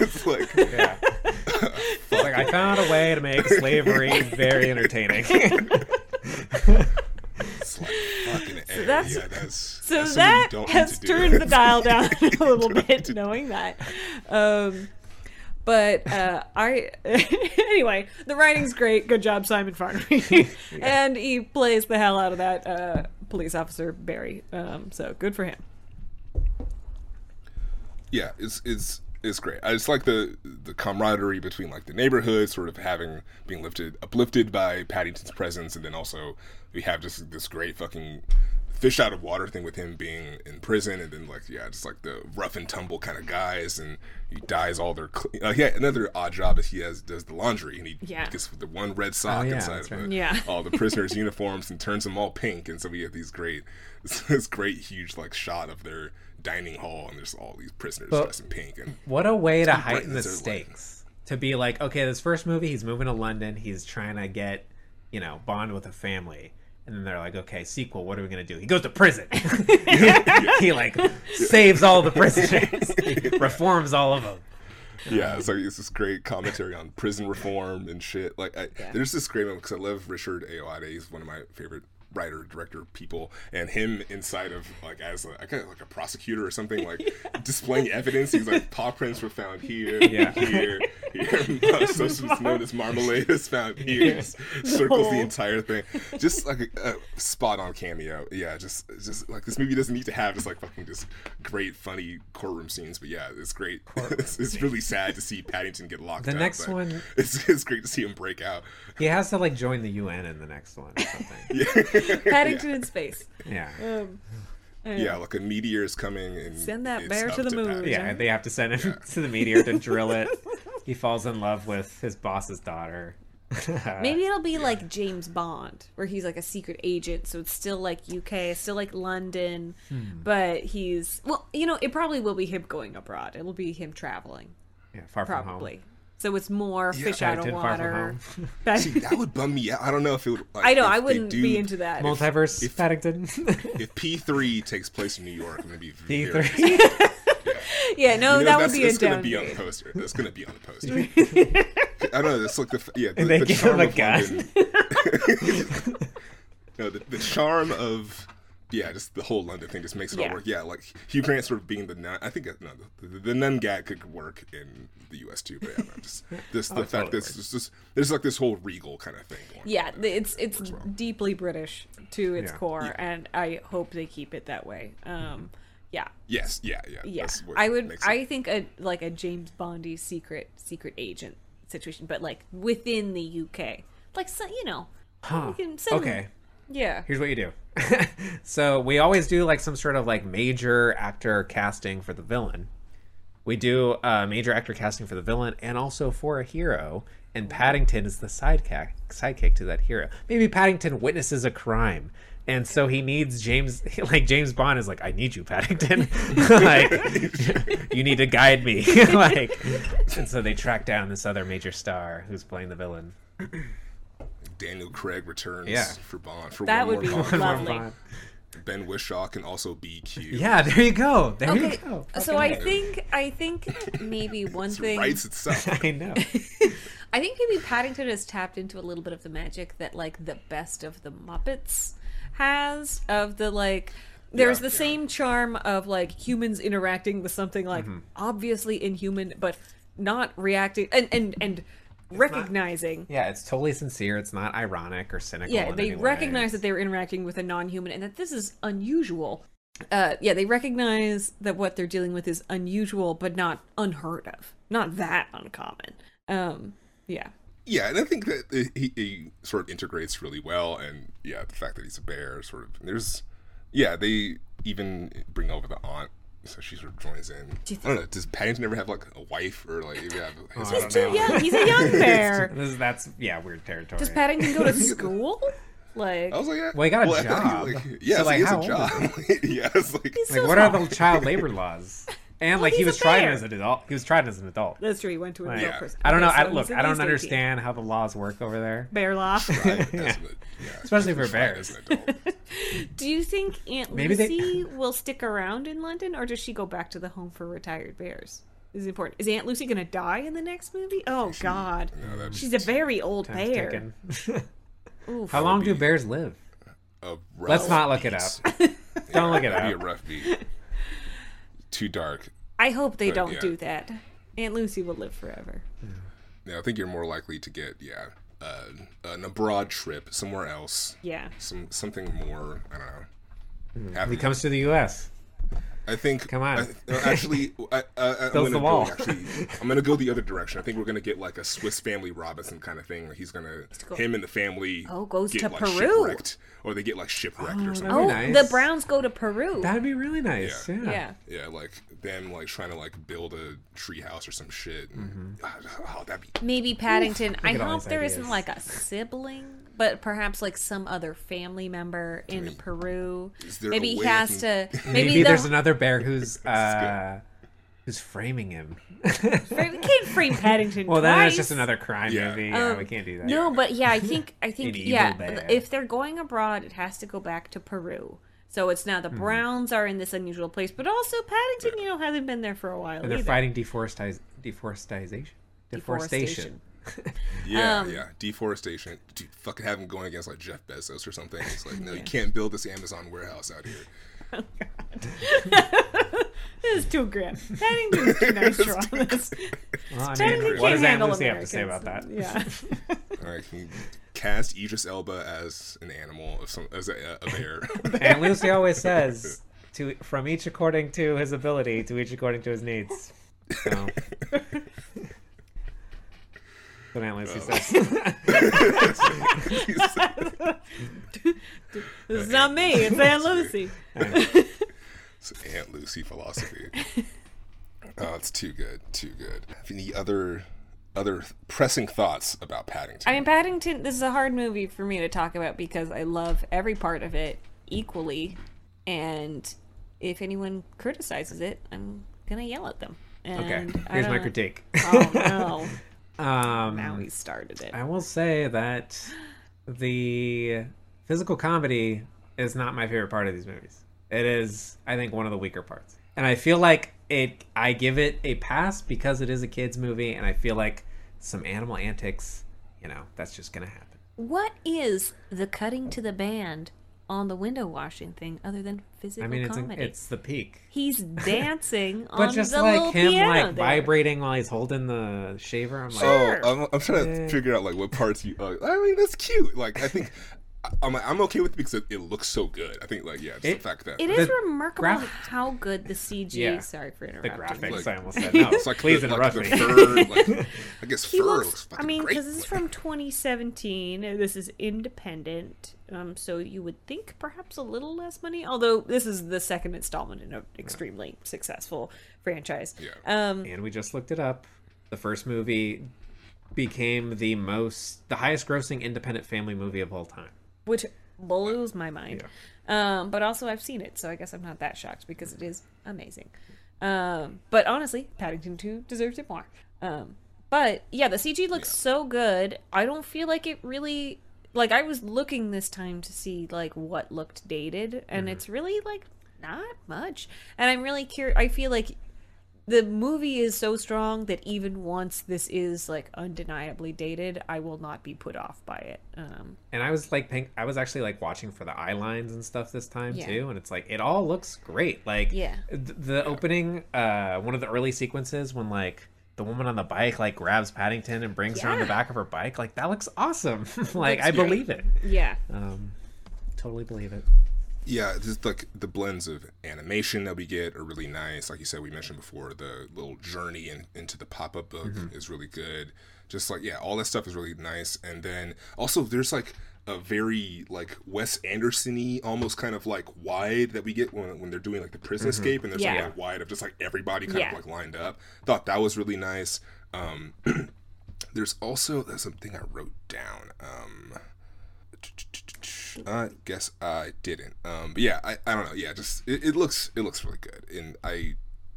it's like yeah. It's like I found a way to make slavery very entertaining. it's like fucking that's- yeah, that's So that's that you don't need has turned the dial down a little bit, knowing that. Um, but uh, I, (laughs) anyway, the writing's great. Good job, Simon Farnaby, (laughs) and he plays the hell out of that uh, police officer Barry. Um, so good for him. yeah, it's it's it's great. I just like the the camaraderie between like the neighborhood, sort of having being lifted uplifted by Paddington's presence, and then also we have just this great fucking fish out of water thing with him being in prison, and then like yeah, just like the rough and tumble kind of guys, and he dyes all their. Cl- uh, yeah, another odd job is he has does the laundry, and he Yeah. gets the one red sock Oh, yeah, inside that's of right. it Yeah. (laughs) all the prisoners' (laughs) uniforms and turns them all pink, and so we have these great, (laughs) this great huge like shot of their dining hall, and there's all these prisoners But- dressed in pink, and What a way to heighten the brightens their light. stakes. To be like, okay, this first movie, he's moving to London. He's trying to get, you know, bond with a family. And then they're like, okay, sequel, what are we going to do? He goes to prison. (laughs) he, like, saves all the prisoners, reforms all of them. yeah, it's like it's this great commentary on prison reform and shit. Like, I, there's this great moment because I love Richard Ayoade. He's one of my favorite writer, director people, and him inside of like as a, I guess, like a prosecutor or something, like (laughs) displaying evidence. He's like, paw prints were found here, (laughs) Yeah. here, here. (laughs) Uh, Substance known as marmalade is found here. Just circles the entire thing. Just like a, a spot on cameo. Yeah, just just like this movie doesn't need to have just like fucking just great funny courtroom scenes, but yeah, it's great. it's, it's really sad to see Paddington get locked The up. next one- it's, it's great to see him break out. He has to, like, join the UN in the next one or something. Yeah, (laughs) Paddington in space. Yeah. Um, yeah, like a meteor is coming and Send that bear to the moon. Paddington. Yeah, they have to send him to the meteor to drill it. (laughs) He falls in love with his boss's daughter. (laughs) Maybe it'll be like James Bond, where he's like a secret agent, so it's still like UK, still like London, Hmm. but he's well, you know, it probably will be him going abroad. It'll be him traveling, Yeah, far from home. probably. So it's more fish out of Paddington, Far From water. (laughs) (laughs) That- See, that would bum me out. I don't know if it would. Like, I know, I wouldn't do- be into that. Multiverse if- Paddington. If P three takes place in New York, I'm gonna be D very three. (laughs) yeah, no, You know, that would that's, be a it's gonna be on the poster. That's gonna be on the poster. I don't know. It's like the yeah. The, they the give charm him a gun. No, the, the charm of yeah, just the whole London thing just makes it Yeah. all work. Yeah, like Hugh Grant sort of being the nun. I think uh, no, the, the, the nun gag could work in the U.S. too. But yeah, no, just (laughs) this the fact totally that it's just there's like this whole regal kind of thing. Going Yeah, on. the- it's it's deeply British to its Yeah. core, and I hope they keep it that way. Um, yeah, Yes. Yeah. Yeah. yeah. I would. I think a like a James Bondy secret secret agent situation, but like within the UK, like so, you know, Huh. you can send- Okay. Yeah, Here's what you do. (laughs) so we always do like some sort of like major actor casting for the villain. We do uh, major actor casting for the villain and also for a hero. And Paddington is the sidekick sidekick to that hero. Maybe Paddington witnesses a crime. And so he needs James, (laughs) like James Bond is like, I need you, Paddington. (laughs) like, you need to guide me. like, and so they track down this other major star who's playing the villain. Daniel Craig returns Yeah. for Bond for That one would more be Bond. lovely. Bond. Ben Whishaw can also be cute. Yeah, there you go. There Okay, you go. so I think I think maybe (laughs) one It thing writes itself. (laughs) I know. (laughs) I think maybe Paddington has tapped into a little bit of the magic that like the best of the Muppets has of the like there's Yeah, the yeah. same charm of like humans interacting with something like Mm-hmm. obviously inhuman, but not reacting and and and recognizing. Yeah, it's totally sincere. It's not ironic or cynical. Yeah, they any way. recognize that they were interacting with a non-human and that this is unusual. Uh, yeah, they recognize that what they're dealing with is unusual, but not unheard of, not that uncommon. Um, yeah, Yeah, and I think that he, he sort of integrates really well, and yeah, the fact that he's a bear, sort of. There's, yeah, they even bring over the aunt, so she sort of joins in. Do you I don't know. Does Paddington ever have like a wife or like maybe have his I own too know. young. He's a young (laughs) bear. (laughs) This is, that's yeah, weird territory. Does Paddington go to (laughs) school? Like, I was like, yeah. Well, he got a I thought he, job. like, yeah, So, so like, he has a job. yeah, it's like like, so what are the child labor laws? And like he was a tried as an adult. He was tried as an adult. that's true. He went to an Like, adult Yeah. prison. I don't know. Okay, I, look, I don't at least 18. understand how the laws work over there. Bear law. (laughs) tried as an- yeah, Especially for bears. as an adult. (laughs) Do you think Aunt Maybe they- Lucy (laughs) will stick around in London, or does she go back to the home for retired bears? This is important. Is Aunt Lucy gonna die in the next movie? Oh God, No, she's a very old bear. ticking. Oof. How long do bears live? a Let's not look it up. Don't look it That'd be a up. rough beat. Too dark. I hope they But, don't yeah. do that. Aunt Lucy will live forever. Yeah, I think you're more likely to get yeah uh, an abroad trip somewhere else. Yeah. Some something more. I don't know. He comes to the U.S. I think. Come on. I, no, actually, (laughs) I, I, I'm Builds gonna the go, wall. Actually, I'm gonna go the other direction. I think we're gonna get like a Swiss Family Robinson kind of thing. Where he's gonna go- him and the family. Oh, goes get, to like, Peru. shipwrecked, or they get like shipwrecked or oh, something. Oh, Very the. Browns go to Peru. That'd be really nice. Yeah. yeah. Yeah, like them like trying to like build a treehouse or some shit. And, mm-hmm. ah, ah, Oh, that'd be Maybe Paddington. I hope these there ideas. not like a sibling, but perhaps like some other family member in mean, Peru. Maybe he has can- to. (laughs) Maybe, Maybe, there's another bear who's (laughs) uh, who's framing him. We can't frame (laughs) Paddington. well, then it's just another crime Yeah. movie. Yeah, Um, we can't do that. No, but yeah, I think I think yeah. bear. If they're going abroad, it has to go back to Peru. So it's now the Mm-hmm. Browns are in this unusual place, but also Paddington, you know, hasn't been there for a while. and they're either. fighting deforestiz- deforestation. Deforestation. Deforestation. (laughs) yeah, Um, yeah. Deforestation. Dude, fucking have him going against like Jeff Bezos or something. It's like, no, you (laughs) can't build this Amazon warehouse out here. (laughs) This is too grim. Paddington's too nice for all this. Well, I mean, can't what does Aunt handle Lucy have to say about that? Yeah. All right, can you cast Idris Elba as an animal, of some as a, a bear. and Lucy always says, "To from each according to his ability, to each according to his needs." So. What Aunt Lucy says. (laughs) This is not me. It's Aunt Lucy. It's Aunt Lucy philosophy. Oh, it's too good, too good. Have any other other pressing thoughts about Paddington? I mean, Paddington. This is a hard movie for me to talk about because I love every part of it equally, and if anyone criticizes it, I'm gonna yell at them. And Okay, here's my critique. Oh no! (laughs) Um, now he started it. I will say that the physical comedy is not my favorite part of these movies. It is, I think, one of the weaker parts. And I feel like it I give it a pass because it is a kids movie and I feel like some animal antics, you know, that's just going to happen. What is the cutting to the band on the window washing thing other than physical I mean, it's comedy? it's the peak. He's (laughs) dancing But on just the like little him piano like there. vibrating while he's holding the shaver, I'm like, Sure. Oh, I'm, I'm trying to figure out like what parts you. Uh, I mean, that's cute. Like, I think (laughs) I'm I'm okay with it because it, it looks so good. I think like yeah, it's It- the fact that It is The remarkable graph- how good the CG. Yeah. Sorry for interrupting. the interrupting. graphics. Like- I almost said (laughs) no. it's like please the, interrupt like me. the fur. Like, (laughs) I guess He fur looks. looks I mean, because this is from 2017. and This is independent, um, so you would think perhaps a little less money. Although this is the second installment in an extremely successful franchise. Yeah. Um, and we just looked it up. The first movie became the most, the highest grossing independent family movie of all time. Which blows my mind. Um, but also I've seen it, so I guess I'm not that shocked because it is amazing. Um, but honestly, Paddington 2 deserves it more. Um, but yeah, the CG looks so good. I don't feel like it really like I was looking this time to see like what looked dated and it's really like not much. And I'm really curious I feel like the movie is so strong that even once this is like undeniably dated, I will not be put off by it. Um, And I was like, paying, I was actually like watching for the eye lines and stuff this time Yeah. too, and it's like it all looks great. Like, Yeah. th- the opening, uh, one of the early sequences when like the woman on the bike like grabs Paddington and brings her on the back of her bike, like that looks awesome. (laughs) like Looks I great. believe it. yeah, Um, totally believe it. Yeah, just like the blends of animation that we get are really nice. Like you said, we mentioned before, the little journey in, into the pop up book is really good. Just like yeah, all that stuff is really nice. And then also there's like a very like Wes Anderson-y almost kind of like wide that we get when, when they're doing like the prison escape and there's Yeah. like a wide of just like everybody kind Yeah. of like lined up. Thought that was really nice. Um, (clears throat) there's also there's something I wrote down. Um, I guess I didn't. Um, but yeah, I, I don't know. Yeah, just it, it looks it looks really good, and I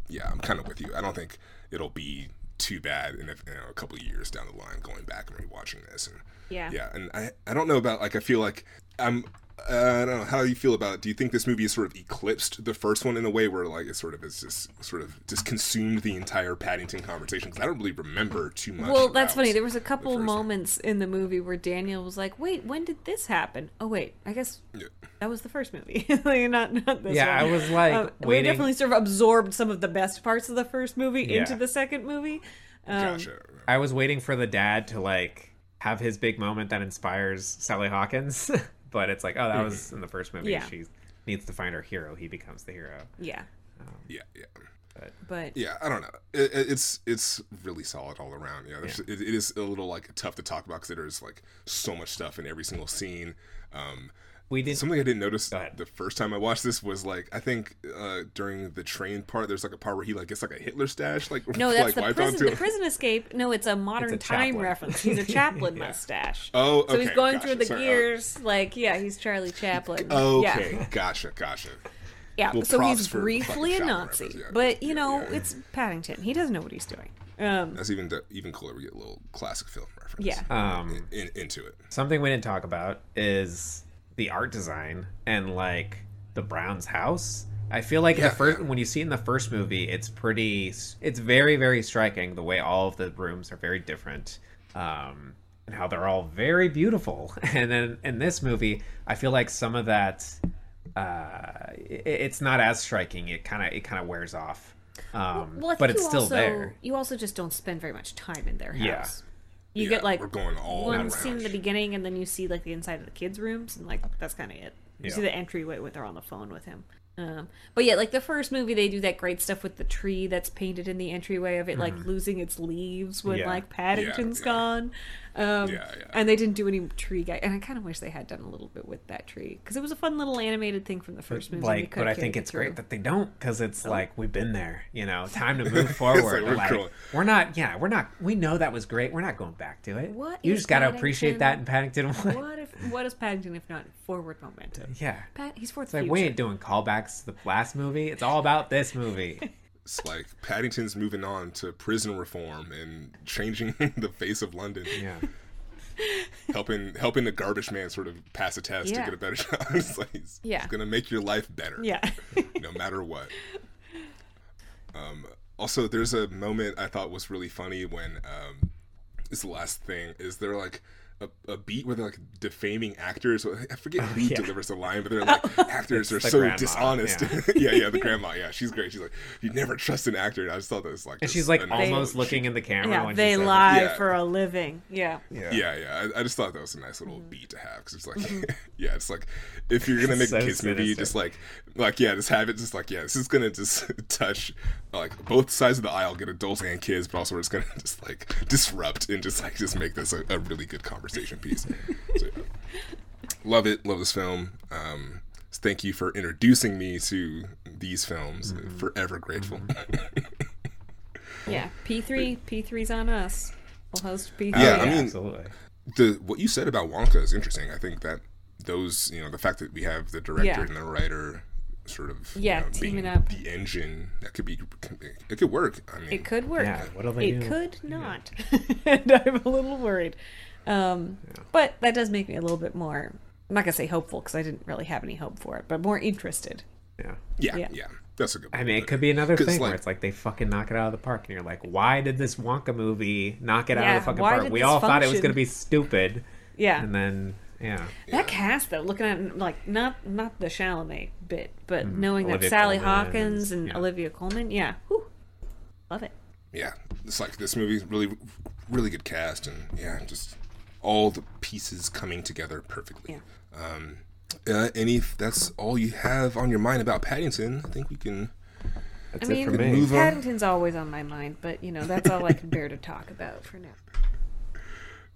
yeah, I'm kind of with you. I don't think it'll be too bad in a, you know, a couple of years down the line going back and rewatching this and yeah, yeah, and I I don't know about like I feel like I'm. Uh, I don't know how you feel about it. Do you think this movie has sort of eclipsed the first one in a way where like it sort of is just sort of just consumed the entire Paddington conversation? Because I don't really remember too much. Well, that's funny. There was a couple first one. moments in the movie where Daniel was like, "Wait, when did this happen?" Oh, wait, I guess Yeah. that was the first movie. (laughs) like, not not this one. Yeah, one. I was, like, Um, we definitely sort of absorbed some of the best parts of the first movie Yeah. into the second movie. Um, Gotcha. I was waiting for the dad to like have his big moment that inspires Sally Hawkins, (laughs) but it's like, oh, that was in the first movie. Yeah. She needs to find her hero. He becomes the hero. Yeah, Yeah, yeah. but Yeah, I don't know. It, it- it's it's really solid all around. Yeah, It, it is a little like tough to talk about because there's like so much stuff in every single scene. Um, We did. something I didn't notice the first time I watched this was like I think uh, during the train part, there's like a part where he like gets like a Hitler stash like no, (laughs) that's like the wiped prison. The him. prison escape. No, it's a modern It's a time Chaplin. reference. He's a (laughs) Chaplin mustache. Oh, So he's going gotcha. through the Sorry, uh, gears, like yeah, he's Charlie Chaplin. Okay, yeah, gotcha, gotcha. yeah. Well, so he's briefly a Nazi, yeah. but you Yeah, know yeah. it's Paddington. He doesn't know what he's doing. Um, That's even the, even cooler. We get a little classic film reference. yeah, Um, in, into it. something we didn't talk about is the art design and like the Browns' house. I feel like Yeah, the first when you see it in the first movie, it's pretty. It's very very striking the way all of the rooms are very different, um, and how they're all very beautiful. (laughs) And then in this movie, I feel like some of that, uh, it, it's not as striking. It kind of it kind of wears off. Um, well, I think but it's you still also, there. You also just don't spend very much time in their house. Yeah. You Yeah, get like we're going all one scene in the beginning, and then you see like the inside of the kids' rooms, and like that's kind of it. You see the entryway when they're on the phone with him. Um, but yeah, like the first movie, they do that great stuff with the tree that's painted in the entryway of it, like losing its leaves when Mm-hmm. Yeah. like Paddington's yeah. gone. Um, Yeah, yeah. And they didn't do any tree guy, and I kind of wish they had done a little bit with that tree because it was a fun little animated thing from the first movie. like but i think it it's great that they don't because it's like we've been there you know (laughs) time to move forward we're like, going- we're not yeah we're not we know that was great we're not going back to it What you just got to appreciate that in paddington (laughs) One. What if what is Paddington if not forward momentum? yeah Pat, he's for the it's like future. we ain't doing callbacks to the last movie it's all about this movie (laughs) It's like Paddington's moving on to prison reform and changing (laughs) the face of London. yeah helping helping the garbage man sort of pass a test Yeah. to get a better (laughs) job. it's like he's, Yeah. he's gonna make your life better. Yeah. (laughs) no matter what. Um, also, there's a moment I thought was really funny when um, it's the last thing is they're like a, a beat where they're like defaming actors. I forget who yeah. delivers the line, but they're like (laughs) actors are so grandma, dishonest. yeah. (laughs) Yeah. yeah, the (laughs) grandma. Yeah, she's great. She's like, you never trust an actor. And I just thought that was like, and she's like annoying- almost looking in the camera yeah, when they she lie Yeah. for a living. Yeah. yeah Yeah, yeah. I, I just thought that was a nice little Mm-hmm. beat to have because it's like, yeah, it's like if you're gonna make So a kids movie, sinister. just like, like yeah, just have it, just like yeah, this is gonna just touch like both sides of the aisle, get adults and kids, but also it's gonna just like disrupt and just like just make this a, a really good conversation piece. so, yeah. Love it, love this film. Um, thank you for introducing me to these films. Mm-hmm. Forever grateful. (laughs) Yeah. P3, P3's on us. We'll host P3. Yeah, I mean- absolutely the what you said about Wonka is interesting. I think that those, you know, the fact that we have the director Yeah. and the writer sort of Yeah, you know, teaming up. the engine that could be it could work. I mean, it could work. yeah what'll they It do could not. (laughs) and I'm a little worried. Um, But that does make me a little bit more, I'm not going to say hopeful because I didn't really have any hope for it, but more interested Yeah. Yeah, Yeah. yeah, that's a good. I mean, it could be another thing where it's like they fucking knock it out of the park, and you're like, why did this Wonka movie knock it out of the fucking park? We this all thought it was going to be stupid, Yeah. and then yeah, That cast though, looking at like not not the Chalamet bit, but knowing Mm-hmm. Olivia that Sally Colman Hawkins and- and yeah. Olivia Colman, yeah, whew, love it. yeah, it's like this movie's really, really good cast, and yeah, just all the pieces coming together perfectly. Um, uh, any if that's all you have on your mind about Paddington, I think we can. that's I it mean, for me. move on. Paddington's always on my mind, but you know that's all I can bear to talk about for now.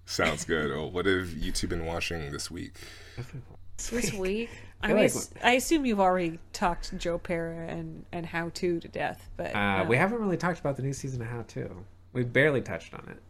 Sounds good. well, what have you two been watching this week? This week, I, mean, like- s- I assume you've already talked Joe Pera and and How to to death, but Uh, uh, we haven't really talked about the new season of How To. We barely touched on it.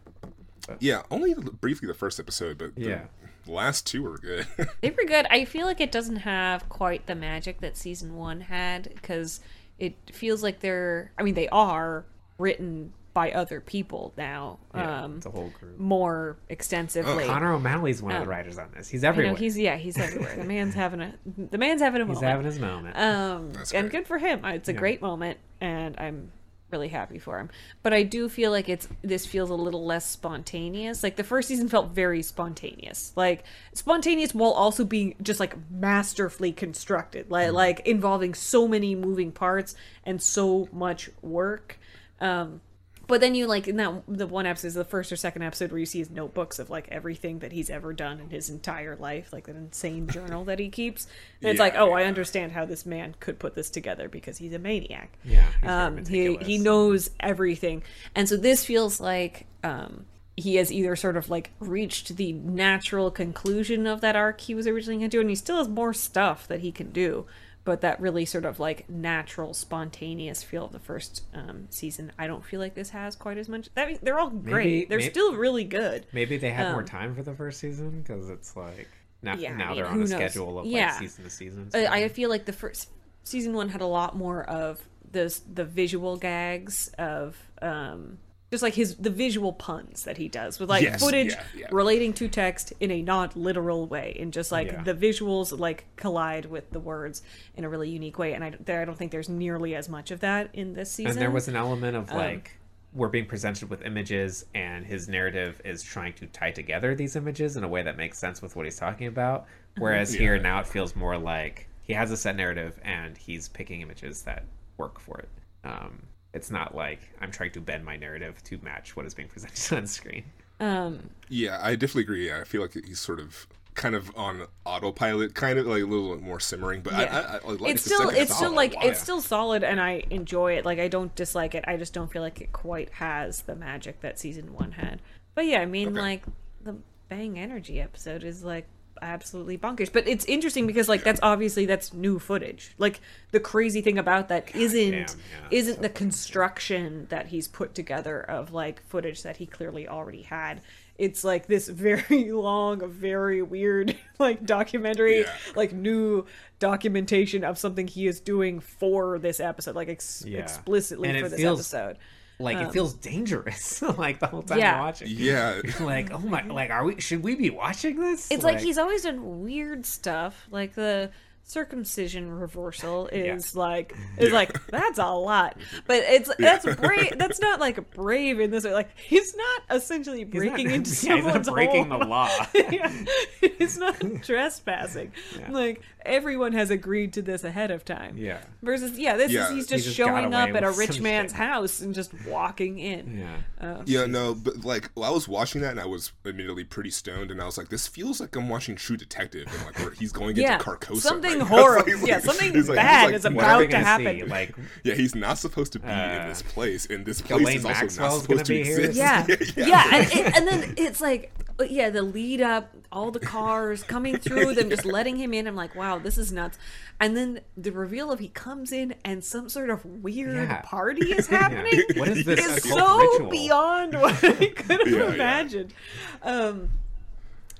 Yeah, only briefly the first episode, but the Yeah. last two were good. (laughs) They were good. I feel like it doesn't have quite the magic that season one had because it feels like they're. I mean, they are written by other people now, Yeah, um, it's a whole group. more extensively. Connor O'Malley's one of the Um, writers on this. He's I everywhere. know he's yeah, he's everywhere. The man's (laughs) having a the man's having a He's moment. having his moment. Um, and good for him. It's a Yeah. great moment, and I'm really happy for him. But I do feel like it's this feels a little less spontaneous. Like the first season felt very spontaneous, like spontaneous while also being just like masterfully constructed, like like involving so many moving parts and so much work. Um, but then you like in that the one episode, is the first or second episode, where you see his notebooks of like everything that he's ever done in his entire life, like that insane journal that he keeps. And it's like, oh, I understand how this man could put this together because he's a maniac. Yeah, um, he he knows everything, and so this feels like um, he has either sort of like reached the natural conclusion of that arc he was originally going to do, and he still has more stuff that he can do. But that really sort of like natural, spontaneous feel of the first um, season, I don't feel like this has quite as much. I mean, they're all great. they're maybe- still really good. Maybe they had more um, time for the first season because it's like now, Yeah, I mean, they're on a knows? schedule of Yeah. like season to season. I, so- I feel like the first season one had a lot more of the the visual gags of um just like his the visual puns that he does with like Yes, footage yeah, yeah. relating to text in a not literal way and just like Yeah. the visuals like collide with the words in a really unique way. And I, there, I don't think there's nearly as much of that in this season and there was an element Um, of like we're being presented with images and his narrative is trying to tie together these images in a way that makes sense with what he's talking about. Whereas here now it feels more like he has a set narrative and he's picking images that work for it. Um, it's not like i'm trying to bend my narrative to match what is being presented (laughs) on screen um yeah, I definitely agree. Yeah, I feel like he's sort of kind of on autopilot, kind of like a little bit more simmering. But I, Yeah. I, I, I like it's the still second it's still like a lot. it's still solid and i enjoy it like i don't dislike it i just don't feel like it quite has the magic that season one had but yeah i mean Okay. like the bang energy episode is like absolutely bonkers. But it's interesting because like that's obviously that's new footage. Like the crazy thing about that isn't damn, yeah, isn't so the construction that he's put together of like footage that he clearly already had. It's like this very (laughs) long very weird (laughs) like documentary Yeah. like new documentation of something he is doing for this episode like ex- Yeah. explicitly And for this feels- episode like it feels dangerous (laughs) like the whole time Um, Yeah. you're watching. Yeah, (laughs) like oh my like are we should we be watching this? It's like, he's always done weird stuff like the circumcision reversal (laughs) is like is like that's a lot but it's that's brave that's not like brave in this way like he's not essentially He's not- breaking (laughs) into yeah, he's not someone's breaking home. the law (laughs) yeah. it's not trespassing Yeah. like everyone has agreed to this ahead of time yeah versus yeah this Yeah. is he's He just, just showing up at a rich man's shit. house and just walking in yeah Uh, yeah, no, but like well, I was watching that and I was admittedly pretty stoned, and I was like, this feels like I'm watching True Detective, and like where he's going Yeah, into Carcosa. something right? (laughs) horrible. Like- Yeah, something like- bad he's is about what are we to happen. see? like Yeah, he's not supposed to be in Uh, this place, and this place Ghislaine is also Maxwell's not supposed to be here? exist. (laughs) yeah yeah, yeah, and, it- and then it's like yeah the lead up all the cars coming through them just (laughs) letting him in i'm like wow this is nuts and then the reveal of he comes in and some sort of weird Yeah. party is happening what is this is so ritual? beyond what i could have Yeah, yeah. imagined um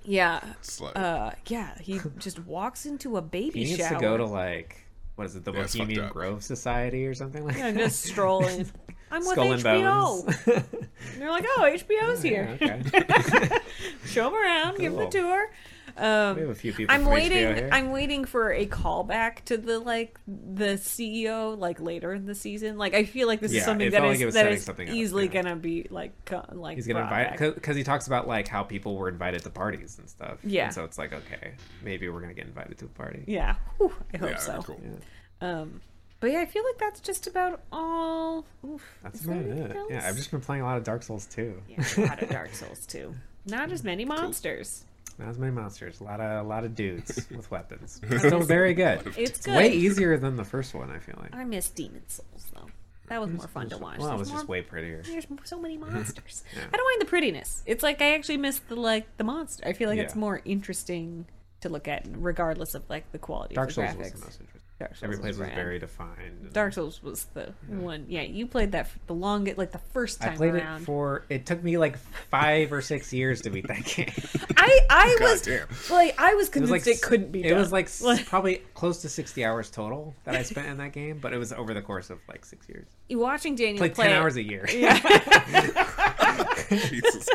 yeah. It's like- uh yeah he just walks into a baby he needs shower. to go to like what is it the Yeah, bohemian grove society or something like yeah, that? Yeah, just strolling. (laughs) I'm with skull and hbo bones. And they're like oh hbo's (laughs) here Yeah, okay. (laughs) Show them around, give him a tour. Um, We have a few people. I'm from HBO waiting. here. I'm waiting for a callback to the like the CEO like later in the season. Like I feel like this Yeah, is something it that like is it was that setting is something up, easily yeah. gonna be like co- like He's gonna invite because he talks about like how people were invited to parties and stuff. Yeah. And so it's like okay, maybe we're gonna get invited to a party. Yeah, Whew, I hope Yeah, so. cool. Um, but yeah, I feel like that's just about all. Oof, That's is about it. else? Yeah, I've just been playing a lot of Dark Souls too. Yeah, a lot of Dark (laughs) Souls too. Not as many monsters. Not as many monsters. A lot of a lot of dudes (laughs) with weapons. Still very good. It's It's good. way easier than the first one. I feel like. I miss Demon Souls though. That was more fun to watch. Well, it There's was just way prettier. There's so many (laughs) monsters. Yeah. I don't mind the prettiness. It's like I actually miss the like the monster. I feel like it's more interesting to look at, regardless of like the quality Dark of the Souls graphics. Was the most interesting. Dark Souls Every was place was rad. very defined. Dark Souls was the one. Yeah, you played that for the longest, like the first time I played around. it for. It took me like five or six years to beat that (laughs) game. I I God was damn. like I was It was convinced like it, couldn't be. It done. was like (laughs) probably close to sixty hours total that I spent in that (laughs) game, but it was over the course of like six years. You watching Daniel Like play. ten it- hours a year. (laughs) Jesus.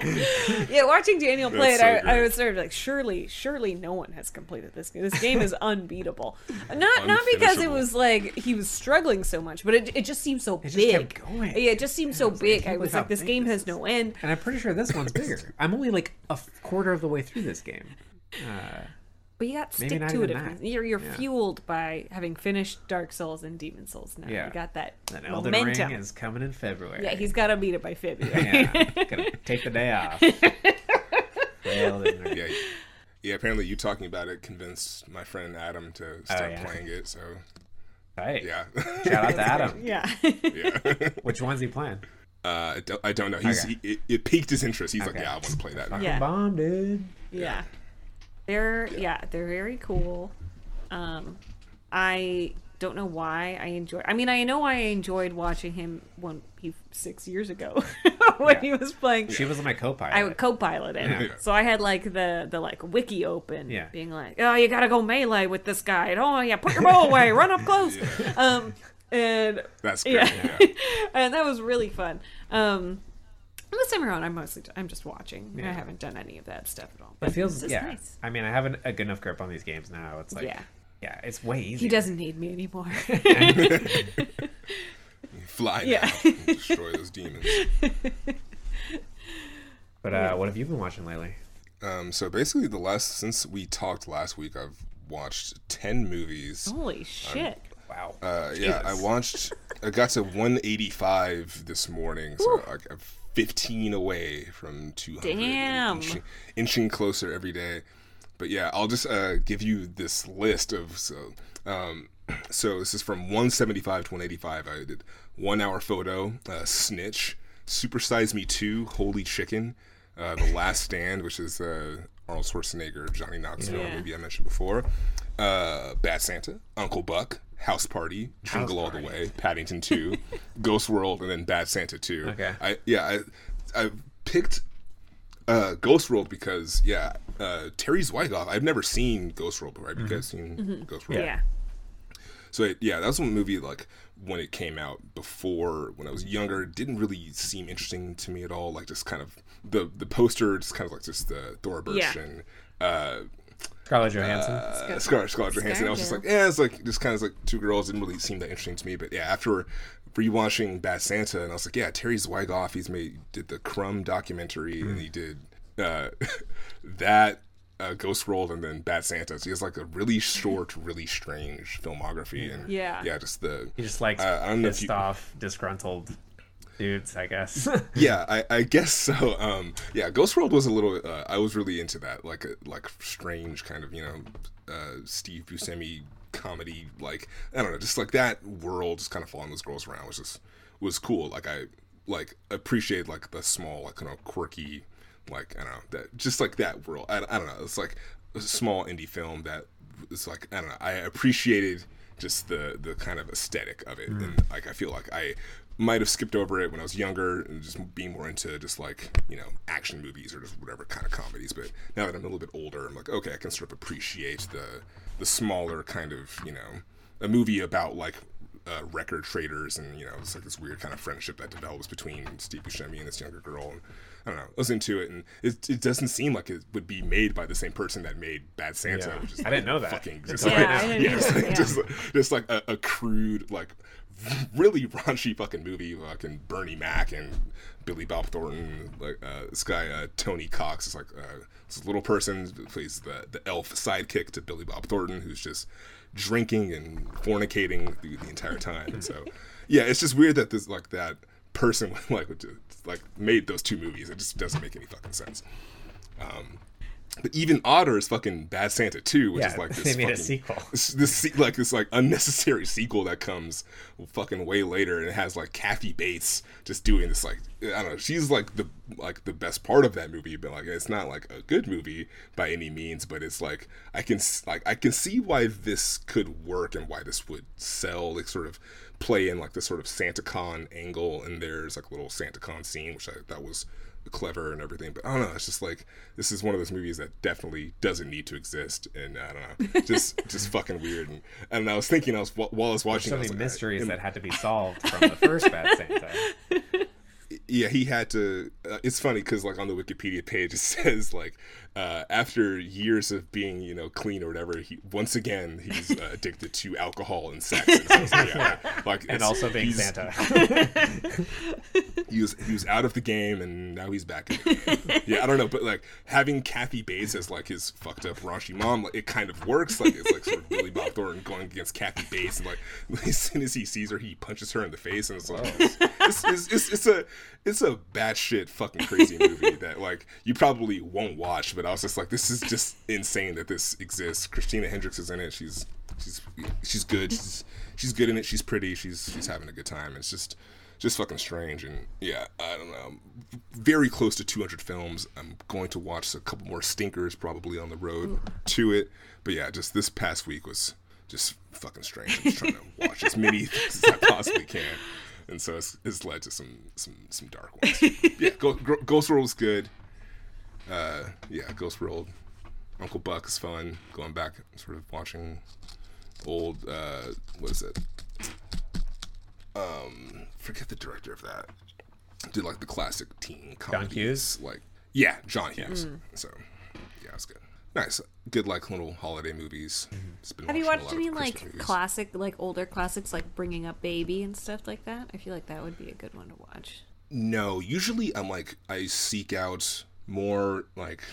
Yeah, watching Daniel play it, so I, I was sort of like, surely, surely, no one has completed this game. This game is unbeatable. Not not because it was like he was struggling so much, but it, it just seemed so It just big. kept going. Yeah, it just seemed so was like, I big. can't I was like, this game this has no end. And I'm pretty sure this one's (laughs) bigger. I'm only like a quarter of the way through this game. Uh, But you got Maybe stick to it. even If that. you're you're Yeah. fueled by having finished Dark Souls and Demon Souls. Now Yeah. you got that then Elden momentum. Ring is coming in February. yeah, he's got to beat it by February. (laughs) yeah. Gonna take the day off. Play Elden Ring. Yeah, yeah. Apparently, you talking about it convinced my friend Adam to start Oh, yeah. playing it. So Right. yeah, Shout out to (laughs) Adam. yeah. yeah. Which one's he playing? Uh, I don't, I don't know. He's Okay. he, it, it piqued his interest. He's like, yeah, I want to play that. Now. Yeah. Bomb, dude. Yeah. They're yeah, they're very cool. Um I don't know why I enjoy I mean I know I enjoyed watching him when he 6 years ago (laughs) when Yeah. he was playing She was my co-pilot. I would co-pilot it. Yeah. So I had like the the like wiki open Yeah. being like, "Oh, you got to go melee with this guy." Oh, yeah, put your bow away, run up (laughs) close. Um and That's great. yeah. Yeah. (laughs) and that was really fun. Um this time around, I'm mostly I'm just watching. I haven't done any of that stuff at all. But It feels this is yeah. nice. I mean, I have an, a good enough grip on these games now. It's like Yeah. yeah, it's way easier. He doesn't need me anymore. (laughs) Fly Yeah. now destroy those demons. But uh, what have you been watching lately? Um, so basically, the last since we talked last week, I've watched ten movies. Holy shit! Wow. Uh, yeah, I watched. I got to 185 this morning, so like I'm 15 away from 200. Damn. Inching, inching closer every day. But yeah, I'll just uh, give you this list of so. Um, (clears throat) so this is from 175 to 185. I did one hour photo, uh, snitch, super size me two, holy chicken, uh, the last stand, which is uh, Arnold Schwarzenegger, Johnny Knoxville Yeah. movie I mentioned before, uh, Bad Santa, Uncle Buck, House Party, Jingle All the Way, Paddington 2, (laughs) Ghost World, and then Bad Santa 2. Okay. I yeah, I I picked uh, Ghost World because yeah, uh, Terry Zwigoff. I've never seen Ghost World before. Have you guys seen Ghost World? Yeah. So it, yeah, that was one movie like when it came out before when I was younger. It didn't really seem interesting to me at all. Like just kind of the the poster, just kind of like just the Thora Birch Yeah. and uh, Scarlett Johansson. uh, Scar- Scarlett Johansson. I was just like, yeah, it's like just kind of like two girls. Didn't really seem that interesting to me. But yeah, after rewatching Bad Santa, and I was like, yeah, Terry Zwigoff. He's made did the Crumb documentary, and he did uh, (laughs) that. Uh, Ghost World and then Bad Santa. So he has like a really short, really strange filmography, and Yeah. yeah, just the he just likes uh, I don't pissed you- off, disgruntled dudes, I guess. (laughs) yeah, I, I guess so. Um, yeah, Ghost World was a little. Uh, I was really into that, like a like strange kind of you know, uh, Steve Buscemi comedy. Like I don't know, just like that world, just kind of following those girls around was just was cool. Like I like appreciate like the small, like kind of quirky, like I don't know that just like that world. I, I don't know. It's like a small indie film that it's like I don't know. I appreciated just the the kind of aesthetic of it, and like I feel like I might have skipped over it when I was younger and just being more into just like you know action movies or just whatever kind of comedies. But now that I'm a little bit older, I'm like okay, I can sort of appreciate the the smaller kind of you know a movie about like uh, record traders, and you know, it's like this weird kind of friendship that develops between Steve Buscemi and this younger girl. And I don't know, I was into it, and it, it doesn't seem like it would be made by the same person that made Bad Santa. Yeah. Which is I didn't know that Fucking just right like. Yeah, I didn't (laughs) like- yeah. just, just like a, a crude, like (laughs) really raunchy fucking movie. Fucking Bernie Mac and Billy Bob Thornton, like uh, this guy uh, Tony Cox is like uh, this little person plays the the elf sidekick to Billy Bob Thornton, who's just drinking and fornicating the, the entire time. And so, (laughs) yeah, it's just weird that this like that person (laughs) like like made those two movies. It just doesn't make any fucking sense. Um, but even odder is fucking Bad Santa 2, which Yeah, is like (laughs) this they made a fucking- sequel. (laughs) this, this like this like unnecessary sequel that comes fucking way later and it has like Kathy Bates just doing this like I don't know she's like the like the best part of that movie but like it's not like a good movie by any means but it's like I can like I can see why this could work and why this would sell like sort of play in like the sort of SantaCon angle and there's like a little SantaCon scene which I thought was clever and everything but I don't know it's just like this is one of those movies that definitely doesn't need to exist and I don't know (laughs) just just fucking weird and, and I was thinking I was while I was watching so I was many like, I- mysteries am- that had to be solved from the first Bad Santa. (laughs) yeah he had to uh, it's funny because like on the wikipedia page it (laughs) says like uh, after years of being you know clean or whatever he once again he's uh, addicted to alcohol and sex. And, so like, yeah, like and also being Santa. he was he was out of the game and now he's back yeah i don't know but like having kathy bates as like his fucked up raunchy mom like it kind of works. Like it's like sort of billy bob thornton going against kathy bates and like (laughs) as soon as he sees her he punches her in the face and it's like it's, it's, it's, it's, it's a it's a batshit fucking crazy movie (laughs) that like you probably won't watch but i was just like this is just insane that this exists. Christina hendricks is in it. She's she's she's good. She's she's good in it. She's pretty. She's she's having a good time. It's just just fucking strange. And yeah i don't know. Very close to 200 films. I'm going to watch a couple more stinkers probably on the road to it. But yeah just this past week was just fucking strange. I'm just trying to watch as many (laughs) things as i possibly can and so it's, it's led to some some some dark (laughs) ones. Yeah Go, Gro- ghost world was good. Uh yeah ghost world uncle buck is fun. Going back sort of watching old uh what is it? Um forget the director of that. Did like the classic teen comedies Hughes? like yeah john hughes. So yeah it's good nice good like little holiday movies been Have you watched any like Christmas movies. classic, like older classics, like Bringing Up Baby and stuff like that? I feel like that would be a good one to watch. No, usually I'm like I seek out more like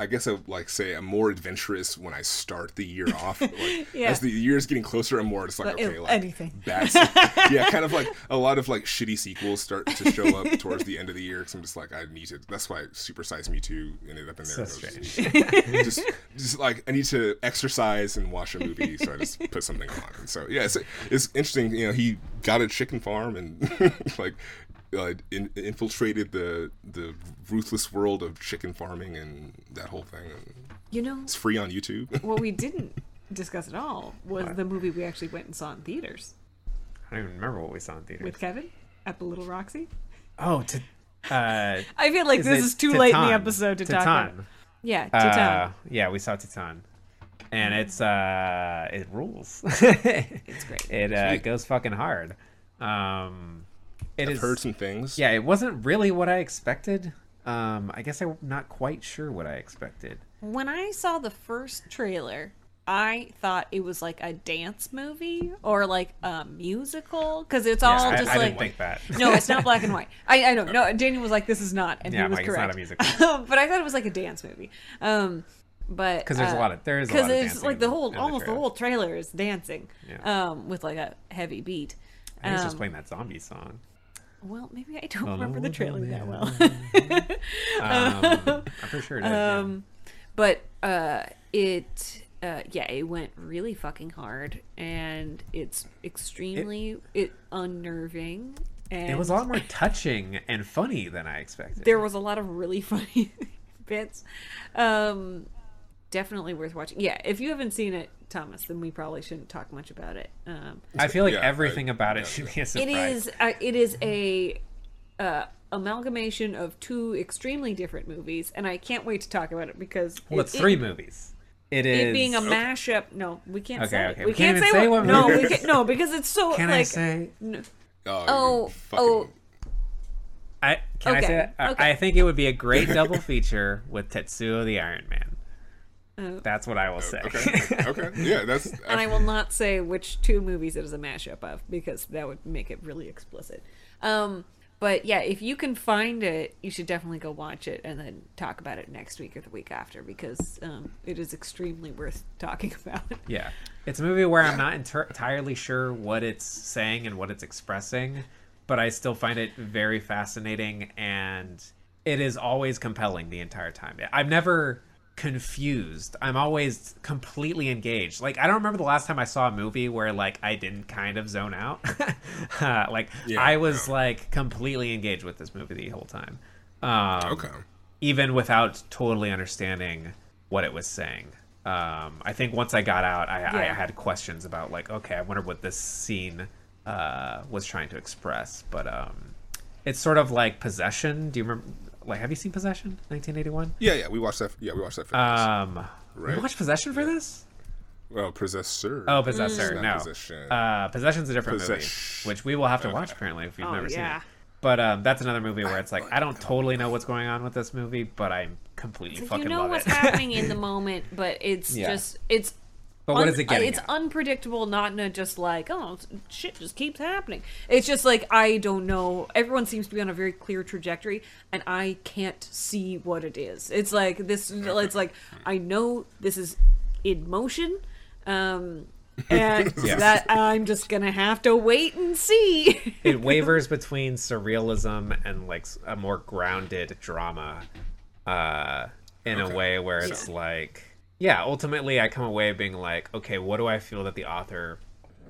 I guess I would like say I'm more adventurous when I start the year off. Like, (laughs) Yeah. As the year is getting closer, I'm more just like But, okay, like anything. bad. (laughs) yeah, kind of like a lot of like shitty sequels start to show up (laughs) towards the end of the year. Because I'm just like I need to. That's why Super Size Me Two ended up in there. So I strange. just, just like I need to exercise and watch a movie, so I just put something on. And so yeah, it's it's interesting. You know, he got a chicken farm and like uh, in, infiltrated the the ruthless world of chicken farming and that whole thing. And You know, it's free on YouTube. (laughs) what we didn't discuss at all was the movie we actually went and saw in theaters I don't even remember what we saw in theaters. with Kevin at the Little Roxy. oh, to, uh, (laughs) I feel like is this is too late in the episode to Titane. talk about. Yeah, Titane. Uh, yeah, we saw Titane, and it's uh, it rules. (laughs) it's great. it uh, goes fucking hard. Um, it I've is- heard some things. Yeah, it wasn't really what I expected. Um, I guess I'm not quite sure what I expected. When I saw the first trailer, I thought it was like a dance movie or like a musical because it's all I, just I like didn't think that. no, it's not black and (laughs) white. I, I know. No, Daniel was like, "This is not," and Yeah, he was Mike, it's not a musical. (laughs) but I thought it was like a dance movie. Um, but because there's a lot of there is because it's like in the whole almost the trailer. whole trailer is dancing, Yeah. um, with like a heavy beat. I think it's just Um, playing that zombie song. Well, maybe I don't remember the trailer that well. (laughs) Um, I'm pretty sure it is. yeah. Um, but uh, it uh, yeah, it went really fucking hard, and it's extremely it, unnerving. And It was a lot more (laughs) touching and funny than I expected. there was a lot of really (laughs) funny bits. Um, definitely worth watching. Yeah, if you haven't seen it, Thomas, then we probably shouldn't talk much about it. Um, I feel like Yeah, everything I- about it yeah, should be a it surprise. is uh, it is a uh, amalgamation of two extremely different movies, and I can't wait to talk about it because Well, it- it's three it- movies. It is it being a mashup. No, we can't Okay, say. okay. We, We can't, can't say, say what. what no, we can no because it's so Can like. I say? n- Oh, Oh, fucking- oh. I can I say it? I- okay. I think it would be a great double feature with Tetsuo the Iron Man. Uh, That's what I will say. Okay. (laughs) okay. Yeah, that's. and I will not say which two movies it is a mashup of because that would make it really explicit. Um, but yeah, if you can find it, you should definitely go watch it and then talk about it next week or the week after because um, it is extremely worth (laughs) talking about. Yeah, it's a movie where I'm not enter- entirely sure what it's saying and what it's expressing, but I still find it very fascinating, and it is always compelling the entire time. I've never confused. I'm always completely engaged. Like I don't remember the last time I saw a movie where like I didn't kind of zone out. (laughs) uh, like Yeah, I was yeah. like completely engaged with this movie the whole time. Um, Okay. even without totally understanding what it was saying. Um, I think once I got out, I, I had questions about like, okay, I wonder what this scene uh, was trying to express. But um, it's sort of like possession. Do you remember? Like, have you seen Possession, 1981? Yeah, yeah, we watched that. Yeah, we watched that. For Um, Right. you watched Possession for this? well, possessor. Oh, Possessor. Not No, Possession. Uh, Possession's a different Possess- movie, which we will have to Okay. watch apparently if you've Oh, never seen it. But um, that's another movie where it's like I don't totally know what's going on with this movie, but I'm completely fucking you know love what's it. happening in the (laughs) moment, but it's Yeah. just it's. But what un- is it getting It's at? unpredictable, not in a just like oh shit just keeps happening. It's just like I don't know. Everyone seems to be on a very clear trajectory, and I can't see what it is. It's like this. It's like I know this is in motion, um, (laughs) and Yeah. that I'm just gonna have to wait and see. (laughs) it wavers between surrealism and like a more grounded drama uh in Okay. a way where it's like yeah ultimately i come away being like okay what do i feel that the author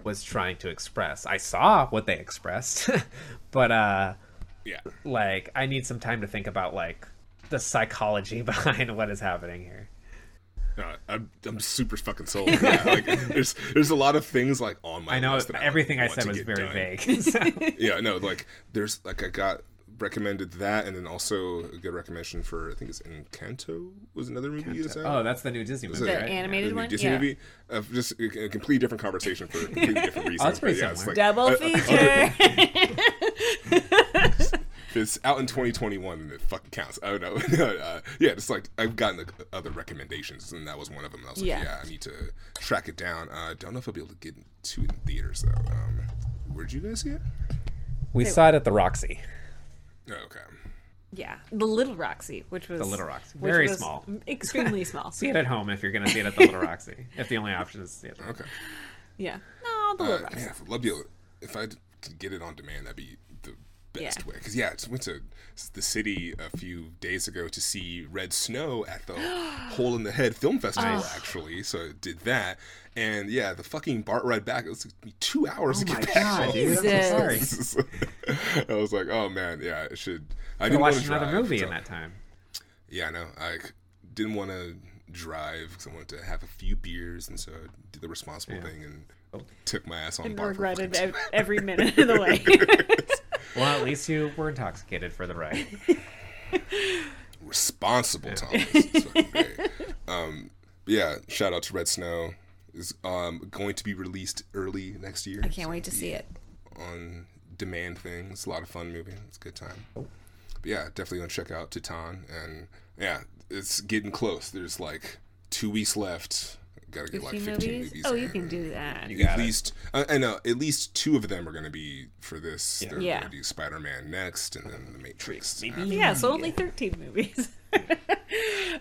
was trying to express i saw what they expressed (laughs) but uh yeah. like i need some time to think about like the psychology (laughs) behind what is happening here No, I'm, I'm super fucking sold. (laughs) Yeah, like there's there's a lot of things like on my i know list that everything i want said was very done. vague so- Yeah, no, like there's like I got recommended that, and then also a good recommendation for I think it's Encanto was another movie. Is that? oh that's the new disney movie The right? animated the new one? Disney Yeah. movie. Uh, just a, a completely different conversation for a (laughs) completely different reason. Oh, that's pretty But yeah, it's similar. Double uh, uh, feature. (laughs) if it's out in 2021, and it fucking counts. I don't know. (laughs) uh, yeah, just like I've gotten uh, other recommendations, and that was one of them. And I was like, Yeah. yeah, I need to track it down. I uh, don't know if I'll be able to get to it in theaters though. Um, where'd you guys see it? we saw it at the roxy Oh, okay. Yeah, the Little Roxy, which was The Little Roxy. Very small. extremely (laughs) small. see it at home if you're gonna see it at the Little Roxy. (laughs) If the only option is to see it. Okay. Yeah, no, the Uh, Little Roxy. yeah, if love you. If I could get it on demand, that'd be the best Yeah. way. Because yeah, I went to the city a few days ago to see Red Snow at the (gasps) Hole in the Head Film Festival. Actually, so I did that, and yeah, the fucking BART ride back. It was like me two hours oh to Oh my get back. god, I'm Jesus. so. (laughs) I was like, oh man, yeah, it should. I I didn't want watched to another drive, movie so- in that time. Yeah, I know. I c- didn't want to drive because I wanted to have a few beers, and so I did the responsible thing and oh. took my ass on And BART. for regretted every minute of the (laughs) way. (laughs) Well, at least you were intoxicated for the ride. (laughs) responsible Thomas. It's fucking great. Um, yeah, shout out to Red Snow. Is um, going to be released early next year. I can't wait to see it. on demand thing. It's a lot of fun movie. It's a good time. But yeah, definitely gonna check out Titane and yeah, it's getting close. There's like two weeks left. Gotta get like 15 15 movies? movies. Oh, you can do that. You at least uh, I know at least two of them are going to be for this. They're Yeah. going to do Spider-Man next, and then the Matrix. Maybe. after. Yeah, so only 13 movies. (laughs)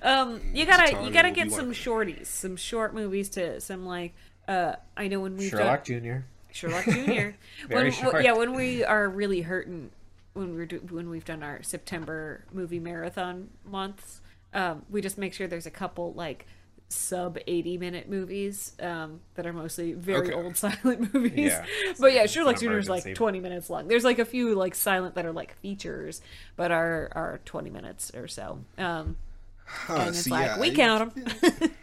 um, you gotta you gotta get be one some shorties, some short movies to some like uh I know when we've Sherlock done Jr. Sherlock Jr. (laughs) Very when, short. Yeah, when we are really hurting, when we're do, when we've done our September movie marathon months, um, we just make sure there's a couple like sub 80 minute movies um, that are mostly very Okay. old (laughs) silent movies. Yeah. (laughs) But yeah, Sherlock Jr. is like 20 minutes long. There's like a few like silent that are like features, but are are 20 minutes or so. Um, Huh, and it's see, like yeah, we I- count them. (laughs)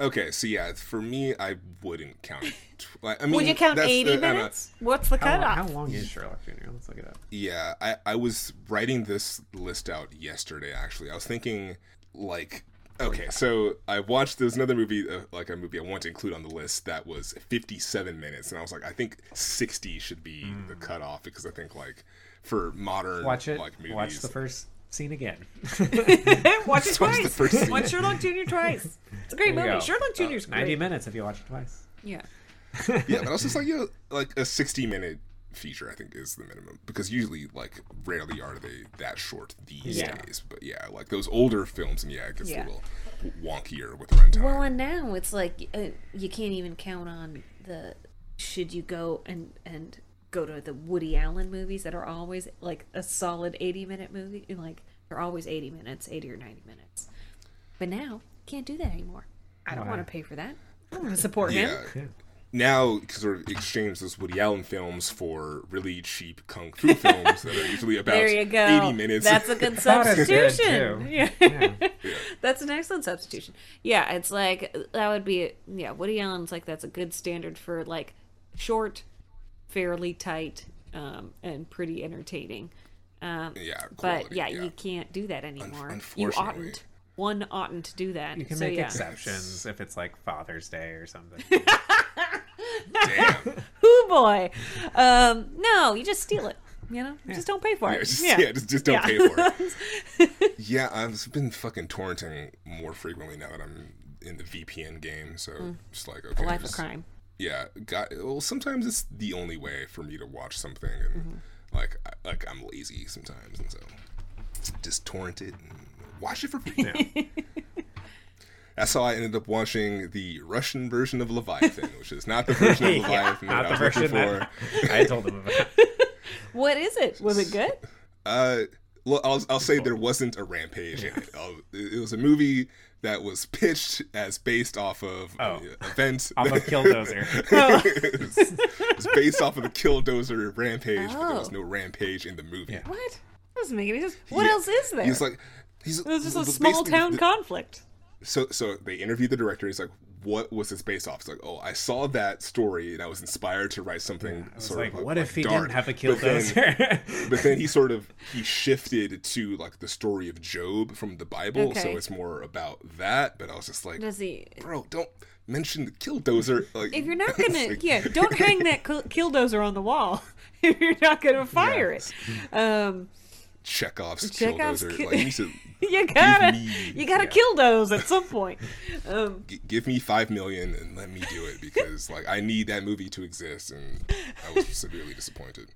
Okay, so yeah, for me, I wouldn't count. it. Like, I mean, Would you count 80 the- I don't know. minutes? What's the How, long- cutoff? how long is Sherlock Jr.? Let's look it up. Yeah, I, I was writing this list out yesterday, actually. I was thinking, like, Okay, so I watched. There's another movie, uh, like a movie I want to include on the list that was 57 minutes, and I was like, I think 60 should be the cutoff because I think like for modern Watch it. like movies, Watch the first scene again. (laughs) Watch it Watch the twice. first scene. Watch Sherlock Jr. twice. It's a great movie. go. Sherlock Jr. is 90 minutes if you watch it twice. Yeah. yeah, but I was (laughs) just like, yeah, like a 60 minute feature, I think is the minimum because usually, like, rarely are they that short these Yeah. days. But yeah, like those older films, and yeah, it gets Yeah. a little wonkier with runtime. Well, and now it's like uh, you can't even count on the. Should you go and and go to the Woody Allen movies that are always like a solid eighty minute movie? Like they're always eighty minutes, eighty or ninety minutes. But now can't do that anymore. I don't Why? want to pay for that. I want to support yeah. him. Now, sort of exchange those Woody Allen films for really cheap kung fu films that are usually (laughs) about There you go. 80 minutes. That's a good (laughs) About good, substitution. too. (laughs) Yeah. Yeah. That's an excellent substitution. Yeah, it's like that would be yeah. Woody Allen's like that's a good standard for like short, fairly tight, um, and pretty entertaining. Um, Yeah, but yeah, yeah. you can't do that anymore. you oughtn't. One oughtn't to do that. You can so, make yeah. exceptions if it's like Father's Day or something. Damn. (laughs) Hoo boy. Um, no, you just steal it. You know, just don't pay for Yeah, it. just, yeah. just, just don't Yeah. pay for it. (laughs) yeah, I've been fucking torrenting more frequently now that I'm in the VPN game. So just like, okay. Mm. Life of crime. yeah got well sometimes it's the only way for me to watch something and Mm-hmm. like I, like i'm lazy sometimes and so just torrent it and watch it for free (laughs) that's how i ended up watching the russian version of leviathan which is not the version of (laughs) leviathan Not that the i was looking for that I told him about. (laughs) What is it? Was it good? Uh, well, I'll, I'll say there wasn't a rampage in it. I'll, it was a movie that was pitched as based off of Oh. an event. Off of (laughs) Killdozer. it, was, it was based off of the Killdozer rampage, but there was Oh. no rampage in the movie. What? That doesn't make any sense. What Yeah. else is there? He's like, he's it was just a small town the- conflict. So so they interviewed the director. He's like, "What was this based off?" It's like, "Oh, I saw that story and I was inspired to write something I was sort like, of what if he dark." didn't have a But then- (laughs) but then he sort of (laughs) he shifted to like the story of Job from the Bible, so it's more about that. But I was just like, Does he? bro, don't mention the killdozer. Like, If you're (laughs) not gonna, like- yeah, don't hang that kill- killdozer on the wall. if you're not gonna fire Yes. it, um, Chekhov's, Chekhov's killdozer. ki- like, you, should, (laughs) you gotta, me- you gotta yeah. kill those at some point. (laughs) Um, g- give me five million and let me do it because like I need that movie to exist, and I was (laughs) severely disappointed.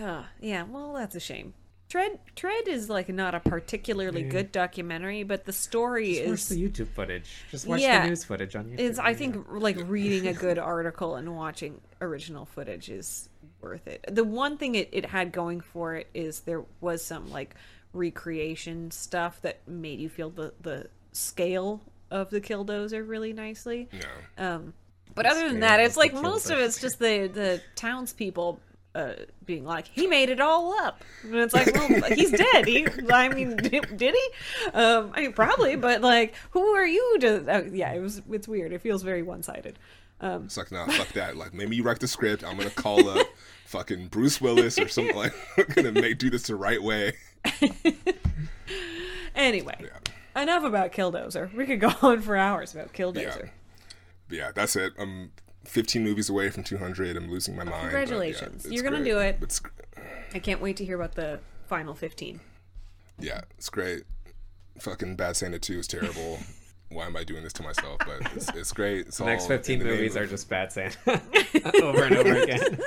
uh, yeah, well, that's a shame. Tread, Tread is like not a particularly good documentary, but the story Just watch is the YouTube footage. Just watch Yeah. the news footage on YouTube. is I think like reading a good article and watching original footage is worth it. The one thing it, it had going for it is there was some like recreation stuff that made you feel the the scale of the killdozer really nicely. No, Um, but other than that, it's like most of it's just the the townspeople uh, being like, he made it all up, and it's like, well, (laughs) he's dead. He, I mean, (laughs) did, did he? Um, I mean, probably, but like, who are you to? Uh, yeah, it was. It's weird. It feels very one sided. Um, it's like nah, fuck that. Like, maybe you write the script. I'm gonna call up (laughs) fucking Bruce Willis or something. Like, I'm gonna make do this the right way. (laughs) anyway, Yeah. enough about Killdozer. We could go (laughs) on for hours about Yeah. Killdozer. But yeah, that's it. I'm 15 movies away from 200. I'm losing my oh, mind. but yeah, Congratulations. You're gonna do it. It's, I can't wait to hear about the final fifteen. yeah, it's great. Fucking Bad Santa 2 is terrible. (laughs) Why am I doing this to myself? But it's, it's great. It's the next 15 the name movies of- are just bad Santa over and over again.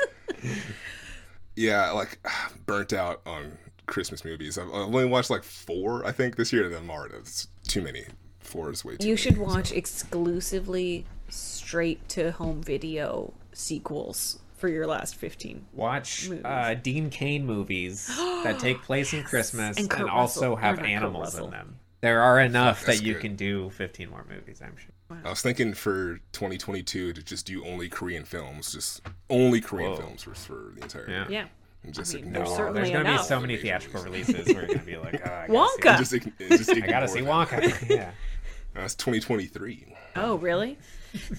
yeah, like (sighs) burnt out on Christmas movies. I've, I've only watched like four, I think, this year. And I'm already it's too many. Four is way too. You many, should so. watch exclusively straight to home video sequels for your last 15. Watch Movies. uh, Dean Cain movies (gasps) that take place in Christmas And and, also have Or not Kurt animals in them. There are enough That's that you good. can do 15 more movies, I'm sure. I was thinking for 2022 to just do only Korean films, just only Korean Whoa. films for, for the entire Yeah. year. Yeah. And just I mean, ignore, there's there's gonna be so many theatrical releases where you're gonna be like, oh, I gotta see Wonka! just, ign- just (laughs) I gotta see ignore. Wonka. (laughs) yeah. (laughs) That's 2023. Oh, really?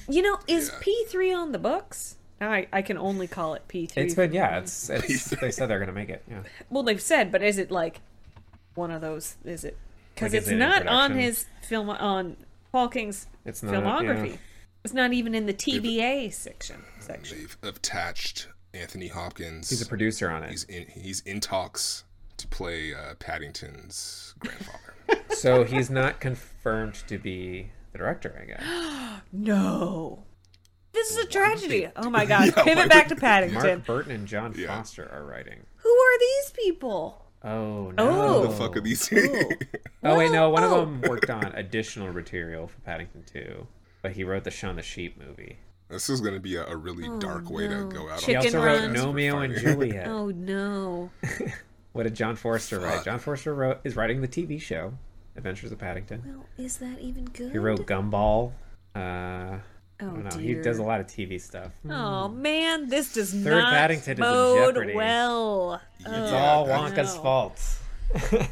You know, is Yeah. P3 on the books? I, I can only call it P3. It's been yeah. It's, it's they said they're gonna make it. Yeah. Well, they've said, but is it like one of those? Is it because Like, it's it not on his film on Paul King's It's not, filmography. yeah. It's not even in the TBA section. Section. They've attached Anthony Hopkins. He's a producer on it. He's in, he's in talks to play uh, Paddington's grandfather. (laughs) so he's not confirmed to be the director, I guess. (gasps) No. This is a tragedy. Oh my god. (laughs) Yeah, Pivot back to Paddington. Mark Burton and John Yeah. Foster are writing. Who are these people? Oh no! Oh. the fuck are these? Oh (laughs) wait, no. One Oh. of them worked on additional material for Paddington 2, but he wrote the Shaun the Sheep movie. This is going to be a, a really dark way to Oh, no. go out. He Chicken also wrote Run. Romeo and Funny. Juliet. (laughs) Oh no. (laughs) What did John Foster write? John Foster wrote is writing the TV show Adventures of Paddington. Well, is that even good? He wrote Gumball. Uh, I Oh don't know. dear. He does a lot of TV stuff. Oh man, this does Third not Paddington is in jeopardy. well. It's Oh, all Wonka's know. fault. (laughs)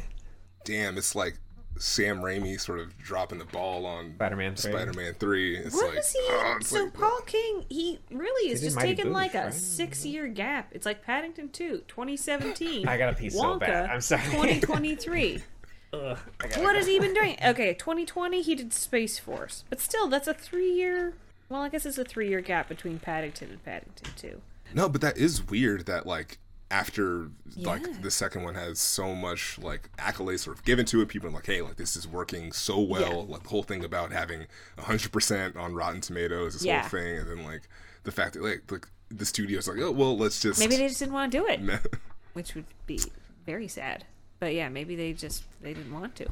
Damn, it's like Sam Raimi sort of dropping the ball on Spider-Man 3. Spider-Man Three. It's What like, is he? oh, it's so like- Paul King, he really is just taking like a right? six-year gap. It's like Paddington 2, 2017. I gotta pee so Wonka, bad. I'm sorry. 2023. (laughs) Ugh, what go. has he been doing? Okay, 2020 he did Space Force, but still, that's a three-year. Well, I guess it's a three-year gap between Paddington and Paddington 2. No, but that is weird that like after Yeah. like the second one has so much like accolades sort of given to it, people are like, hey, like this is working so well. Like the whole thing about having hundred percent on Rotten Tomatoes, this Yeah. whole thing, and then like the fact that like like the studio's like, oh well, let's just Maybe they just didn't want to do it, (laughs) which would be very sad. But yeah, maybe they just they didn't want to.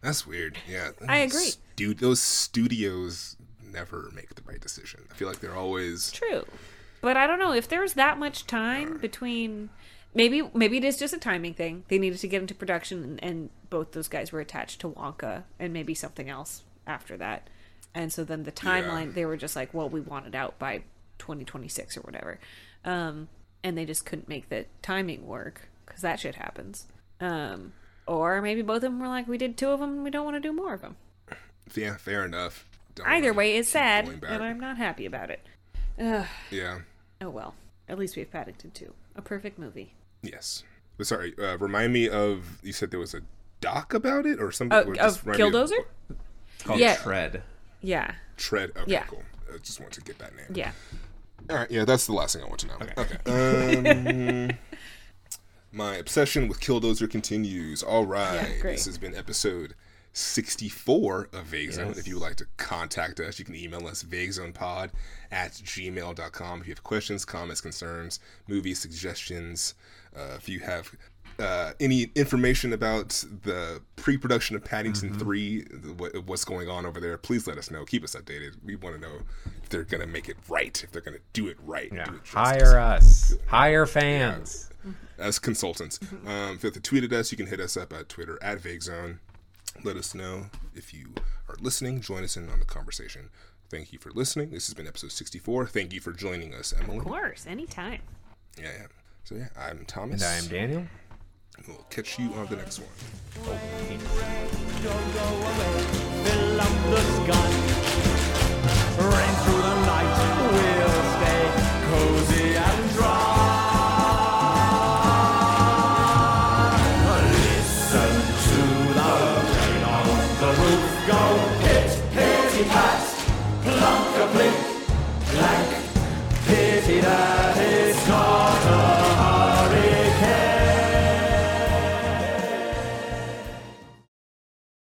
That's weird. Yeah, I agree. Stu- those studios never make the right decision. I feel like they're always True. But I don't know if there's that much time between maybe maybe it is just a timing thing. They needed to get into production and, and both those guys were attached to Wonka and maybe something else after that. And so then the timeline they were just like, well, we want it out by 2026 or whatever. Um and they just couldn't make the timing work cuz that shit happens. Um or maybe both of them were like, we did two of them, and we don't want to do more of them. (laughs) yeah, fair enough. Don't Either way, it's sad, and I'm not happy about it. Ugh. yeah. Oh well. At least we have Paddington 2. A perfect movie. Yes. But sorry, uh, remind me of you said there was a doc about it or something. Uh, of just remind me of- Killdozer? Called Yeah. Tread. Yeah. Tread. Okay, Yeah. cool. I just wanted to get that name. Yeah. All right. Yeah, that's the last thing I want to know. Okay. Um, (laughs) my obsession with Killdozer continues. All right. Yeah, great. This has been episode 64 of Vague Zone. Yes. If you would like to contact us, you can email us vaguezonepod at gmail.com. If you have questions, comments, concerns, movie suggestions, uh, if you have uh, any information about the pre-production of Paddington 3, what, what's going on over there, please let us know. Keep us updated. We want to know if they're going to make it right, if they're going to do it right. Yeah. Do it Hire us. Hire fans. as consultants. Um, if you have to tweet at us, you can hit us up at Twitter at VagueZone. Let us know if you are listening. Join us in on the conversation. Thank you for listening. This has been episode 64. Thank you for joining us, Emily. Of course, anytime. Yeah, yeah. So, yeah, I'm Thomas. And I am Daniel. And we'll catch you on the next one. Rain, rain, don't go away,